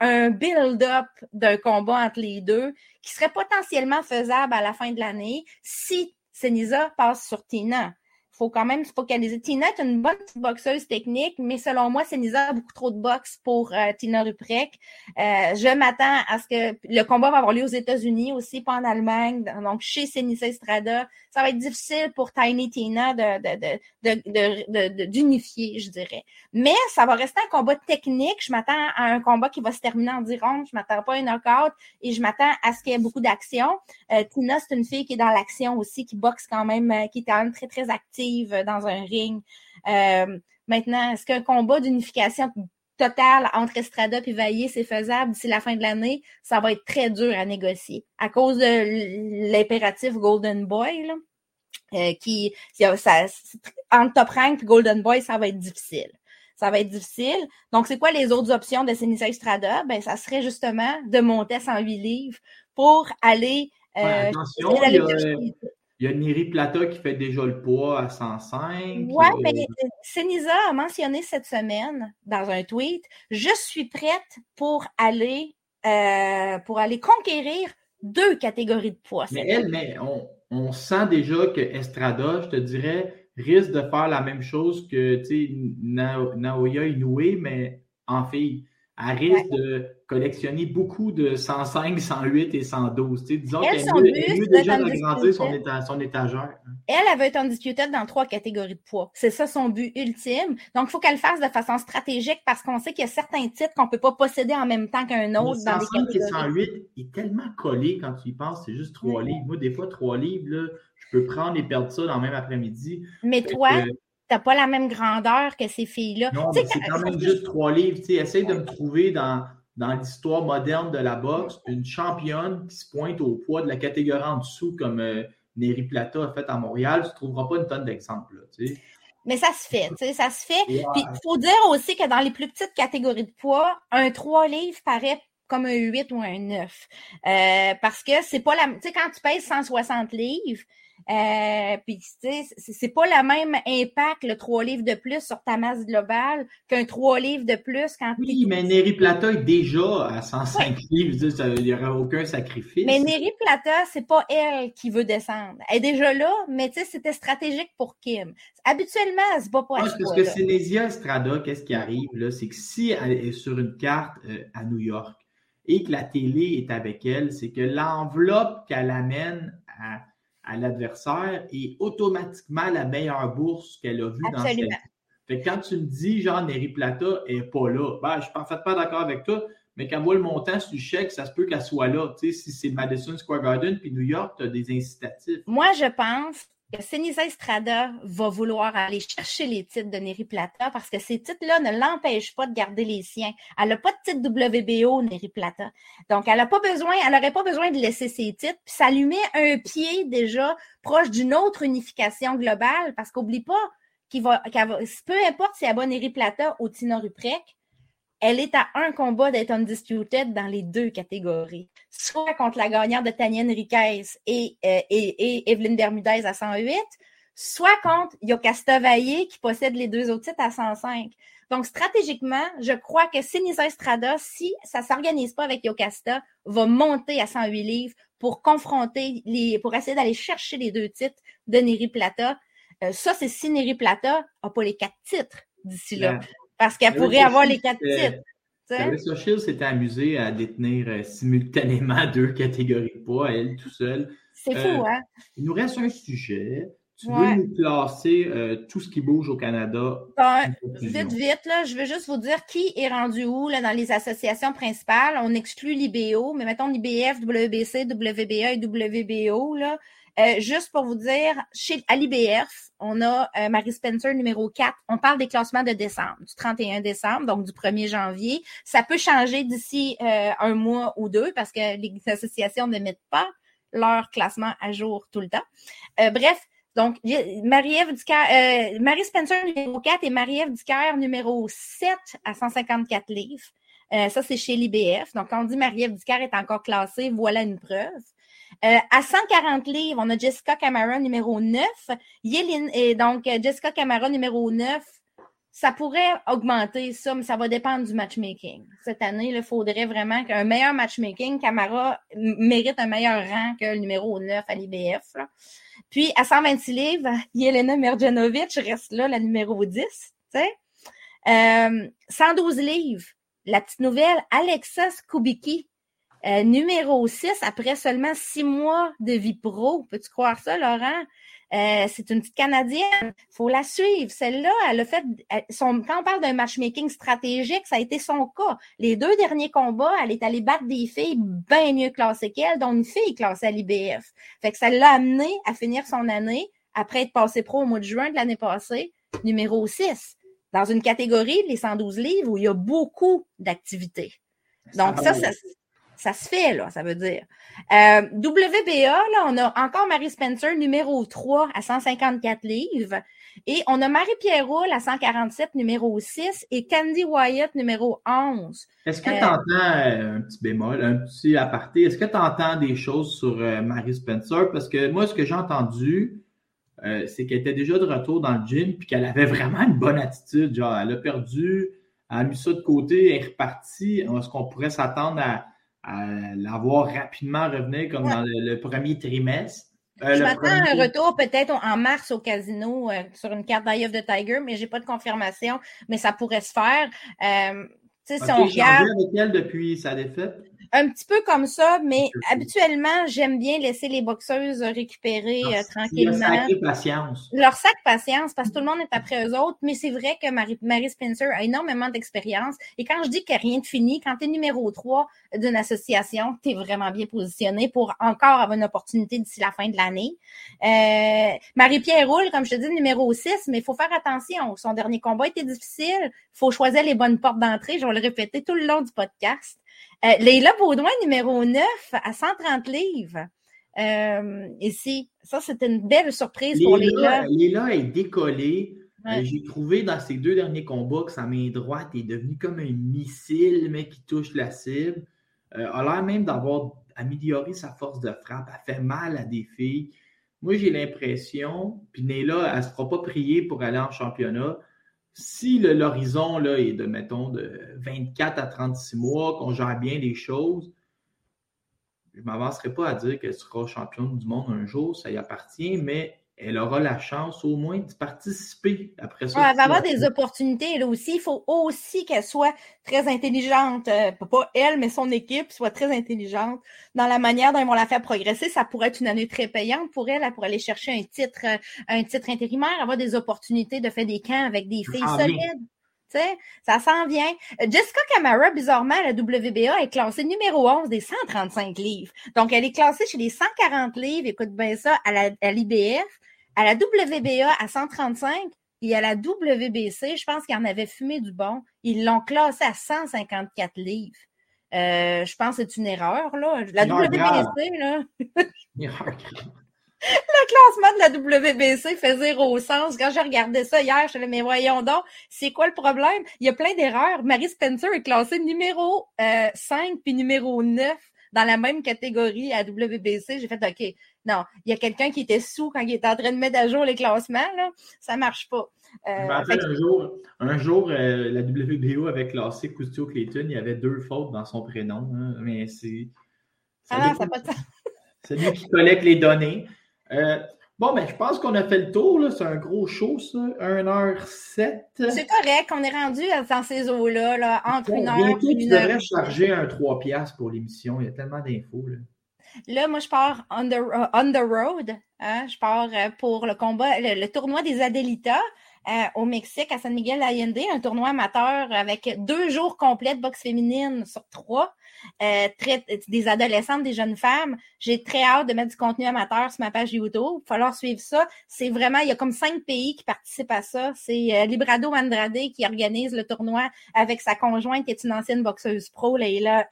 [SPEAKER 3] un build-up d'un combat entre les deux qui serait potentiellement faisable à la fin de l'année si Senisa passe sur Tina faut quand même se focaliser. Tina est une bonne boxeuse technique, mais selon moi, Senisa a beaucoup trop de boxe pour euh, Tina Ruprek. Euh, je m'attends à ce que le combat va avoir lieu aux États-Unis aussi, pas en Allemagne, donc chez Senisa Estrada. Ça va être difficile pour Tiny Tina de, d'unifier, je dirais. Mais ça va rester un combat technique. Je m'attends à un combat qui va se terminer en 10 rounds. Je m'attends pas à un knockout et je m'attends à ce qu'il y ait beaucoup d'action. Euh, Tina, c'est une fille qui est dans l'action aussi, qui boxe quand même, qui est quand même très, très active dans un ring. Euh, maintenant, est-ce qu'un combat d'unification totale entre Estrada et Vaillé, c'est faisable d'ici la fin de l'année? Ça va être très dur à négocier à cause de l'impératif Golden Boy, euh, qui, ça, entre Top Rank et Golden Boy, ça va être difficile ça va être difficile. Donc, c'est quoi les autres options de Senisa Estrada? Ben, ça serait justement de monter à 108 livres pour aller.
[SPEAKER 2] Euh, attention, il y a Neri Plata qui fait déjà le poids à 105.
[SPEAKER 3] Oui, mais Senisa a mentionné cette semaine dans un tweet Je suis prête pour aller, euh, pour aller conquérir deux catégories de poids.
[SPEAKER 2] Mais elle, mais on, sent déjà que Estrada, je te dirais, risque de faire la même chose que Naoya Inoue, mais en fille elle risque de collectionner beaucoup de 105, 108 et 112. disons qu'elle est mieux déjà d'agrandir son, son, étagère. Hein.
[SPEAKER 3] Elle, elle veut être undisputed dans trois catégories de poids. C'est ça son but ultime. Donc, il faut qu'elle le fasse de façon stratégique parce qu'on sait qu'il y a certains titres qu'on ne peut pas posséder en même temps qu'un autre
[SPEAKER 2] dans les catégories. et 108 est tellement collé quand tu y penses. C'est juste trois livres. Moi, des fois, trois livres, là, je peux prendre et perdre ça dans le même après-midi.
[SPEAKER 3] Mais toi, t'as pas la même grandeur que ces filles-là.
[SPEAKER 2] Non, mais c'est quand même juste trois livres. essaye de me trouver dans, dans l'histoire moderne de la boxe une championne qui se pointe au poids de la catégorie en dessous comme euh, Neri Plata a fait à Montréal. Tu ne trouveras pas une tonne d'exemples.
[SPEAKER 3] Mais ça se fait, tu sais, ça se fait. Puis il faut dire aussi que dans les plus petites catégories de poids, un 3 livres paraît comme un 8 ou un 9. Euh, parce que c'est pas la. Tu sais, quand tu pèses 160 livres, euh, puis, tu sais, c'est pas le même impact, le 3 livres de plus sur ta masse globale qu'un 3 livres de plus quand
[SPEAKER 2] Oui, mais Neri Plata est déjà à 105 livres, il n'y aura aucun sacrifice.
[SPEAKER 3] Mais Neri Plata, c'est pas elle qui veut descendre. Elle est déjà là, mais tu sais, c'était stratégique pour Kim. Habituellement, elle se bat pas
[SPEAKER 2] à ce Parce que Sénésia Estrada, qu'est-ce qui arrive, là, c'est que si elle est sur une carte euh, à New York et que la télé est avec elle, c'est que l'enveloppe qu'elle amène à à l'adversaire et automatiquement la meilleure bourse qu'elle a vue dans sa vie. Fait quand tu me dis, genre, Neri Plata n'est pas là, ben, je suis en fait pas d'accord avec toi, mais quand voit le montant sur le chèque, ça se peut qu'elle soit là. Tu sais, si c'est Madison Square Garden puis New York, tu as des incitatifs.
[SPEAKER 3] Moi, je pense que Senisa Estrada va vouloir aller chercher les titres de Neri Plata parce que ces titres-là ne l'empêchent pas de garder les siens. Elle n'a pas de titre WBO, Neri Plata. Donc, elle pas besoin, elle n'aurait pas besoin de laisser ses titres. Puis ça lui met un pied déjà proche d'une autre unification globale parce qu'oublie pas qu'il va, va, peu importe si elle a Neri Plata ou Tina Ruprek, elle est à un combat d'être undisputed dans les deux catégories. Soit contre la gagnante de Tania Enriquez et, euh, Evelyne Bermudez à 108, soit contre Yokasta Valle qui possède les deux autres titres à 105. Donc, stratégiquement, je crois que Sinisa Estrada, si ça ne s'organise pas avec Yokasta, va monter à 108 livres pour confronter pour essayer d'aller chercher les deux titres de Neri Plata. Euh, ça, c'est si Neri Plata n'a pas les quatre titres d'ici là. Parce qu'elle pourrait avoir les quatre titres.
[SPEAKER 2] Clarissa Shield s'était amusée à détenir euh, simultanément deux catégories de poids, elle tout seule.
[SPEAKER 3] C'est fou, euh, hein?
[SPEAKER 2] Il nous reste un sujet. Tu veux nous classer euh, tout ce qui bouge au Canada?
[SPEAKER 3] vite, vite, là, je veux juste vous dire qui est rendu où là, dans les associations principales. On exclut l'IBO, mais mettons l'IBF, WBC, WBA et WBO. Là. Euh, juste pour vous dire, chez, à l'IBF, on a euh, Marie Spencer numéro 4. On parle des classements de décembre, du 31 décembre, donc du 1er janvier. Ça peut changer d'ici euh, un mois ou deux parce que les associations ne mettent pas leur classement à jour tout le temps. bref, donc, Marie-Ève euh, Marie Spencer numéro 4 et Marie-Ève Ducaire numéro 7 à 154 livres. Euh, ça, c'est chez l'IBF. Donc, quand on dit Marie-Ève Ducaire est encore classée, voilà une preuve. Euh, à 140 livres, on a Jessica Camara numéro 9. Yéline, et donc, Jessica Camara numéro 9, ça pourrait augmenter ça, mais ça va dépendre du matchmaking. Cette année, il faudrait vraiment qu'un meilleur matchmaking, Camara mérite un meilleur rang que le numéro 9 à l'IBF. Puis, à 126 livres, Yelena Merjanovic reste là, la numéro 10. Euh, 112 livres, la petite nouvelle, Alexa Skubicki, euh, numéro 6, après seulement six mois de vie pro. Peux-tu croire ça, Laurent? Euh, c'est une petite Canadienne. faut la suivre. Celle-là, elle a fait. son, quand on parle d'un matchmaking stratégique, ça a été son cas. Les deux derniers combats, elle est allée battre des filles bien mieux classées qu'elle, dont une fille classée à l'IBF. Fait que ça l'a amené à finir son année, après être passée pro au mois de juin de l'année passée, numéro 6, dans une catégorie, les 112 livres, où il y a beaucoup d'activités. Donc, ça, ça, ça se fait, là, ça veut dire. Euh, WBA, là, on a encore Marie Spencer, numéro 3 à 154 livres. Et on a Marie-Pierre à 147, numéro 6, et Candy Wyatt, numéro 11.
[SPEAKER 2] Est-ce que tu entends euh, un petit bémol, un petit aparté, est-ce que tu entends des choses sur euh, Marie Spencer? Parce que moi, ce que j'ai entendu, c'est qu'elle était déjà de retour dans le gym, puis qu'elle avait vraiment une bonne attitude. Genre, elle a perdu, elle a mis ça de côté, elle est repartie. Est-ce qu'on pourrait s'attendre à à l'avoir rapidement revenir comme dans le, premier trimestre.
[SPEAKER 3] Euh, je m'attends à un retour peut-être en mars au casino euh, sur une carte d'Eye of the Tiger, mais j'ai pas de confirmation, mais ça pourrait se faire. Euh,
[SPEAKER 2] si on regarde... avec elle depuis sa défaite?
[SPEAKER 3] Un petit peu comme ça, mais habituellement, j'aime bien laisser les boxeuses récupérer euh, tranquillement. Leur
[SPEAKER 2] sac patience.
[SPEAKER 3] Leur sac patience, parce que tout le monde est après eux autres, mais c'est vrai que Marie, Marie Spencer a énormément d'expérience. Et quand je dis qu'il n'y a rien de fini, quand tu es numéro 3 d'une association, tu es vraiment bien positionné pour encore avoir une opportunité d'ici la fin de l'année. Euh, Marie-Pierre Roule, comme je te dis, numéro 6, mais il faut faire attention. Son dernier combat était difficile. Il faut choisir les bonnes portes d'entrée. Je vais le répéter tout le long du podcast. Euh, Leila Baudouin, numéro 9, à 130 livres. Euh, ici, ça, c'était une belle surprise pour Leila.
[SPEAKER 2] Leila est décollée. Euh, j'ai trouvé dans ses deux derniers combats que sa main droite est devenue comme un missile, mais qui touche la cible. Euh, a l'air même d'avoir amélioré sa force de frappe. Elle fait mal à des filles. Moi, j'ai l'impression, puis Leila, elle ne se fera pas prier pour aller en championnat si l'horizon est de, mettons, de 24 à 36 mois, qu'on gère bien les choses, je ne m'avancerai pas à dire qu'elle sera championne du monde un jour, ça y appartient, mais elle aura la chance au moins de participer après ça.
[SPEAKER 3] elle va avoir des opportunités, elle aussi. Il faut aussi qu'elle soit très intelligente, euh, pas elle, mais son équipe soit très intelligente dans la manière dont ils vont la faire progresser. Ça pourrait être une année très payante pour elle, elle pourrait aller chercher un titre, euh, un titre intérimaire, avoir des opportunités de faire des camps avec des filles solides. ça s'en vient. Euh, Jessica Camara, bizarrement, la WBA, est classée numéro 11 des 135 livres. Donc, elle est classée chez les 140 livres, écoute bien ça, à l'IBF. À la WBA à 135 et à la WBC, je pense qu'il en avait fumé du bon. Ils l'ont classé à 154 livres. Euh, je pense que c'est une erreur, là. La WBC, là. Le classement de la WBC fait zéro sens. Quand j'ai regardé ça hier, je me mais voyons donc, c'est quoi le problème? Il y a plein d'erreurs. Marie Spencer est classée numéro 5 euh, puis numéro 9 dans la même catégorie à WBC. J'ai fait OK, non, il y a quelqu'un qui était sous quand il était en train de mettre à jour les classements, là. Ça marche pas.
[SPEAKER 2] Euh, un jour, un jour euh, la WBO avait classé Custio Clayton, il y avait deux fautes dans son prénom, hein, mais c'est.
[SPEAKER 3] Ah, ça pas
[SPEAKER 2] C'est lui qui collecte les données. Euh, bon, ben, je pense qu'on a fait le tour. C'est un gros show, ça. 1h07.
[SPEAKER 3] C'est correct. On est rendu dans ces eaux-là, là, entre une heure et
[SPEAKER 2] une tu devrais charger un 3$ pour l'émission. Il y a tellement d'infos.
[SPEAKER 3] Là, moi, je pars on the, road. Hein. Je pars euh, pour le combat, le, tournoi des Adelita. euh, au Mexique, à San Miguel Allende, un tournoi amateur avec deux jours complets de boxe féminine sur trois. Euh, des adolescentes, des jeunes femmes. J'ai très hâte de mettre du contenu amateur sur ma page YouTube. Il va falloir suivre ça. C'est vraiment, il y a comme cinq pays qui participent à ça. C'est Librado Andrade qui organise le tournoi avec sa conjointe qui est une ancienne boxeuse pro, Leila,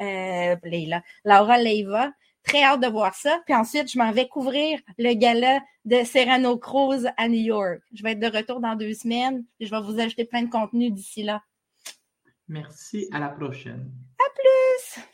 [SPEAKER 3] Leila Laura Leiva. Très hâte de voir ça. Puis ensuite, je m'en vais couvrir le gala de Serrano Cruz à New York. Je vais être de retour dans deux semaines. Et je vais vous ajouter plein de contenu d'ici là.
[SPEAKER 2] Merci. À la prochaine.
[SPEAKER 3] À plus!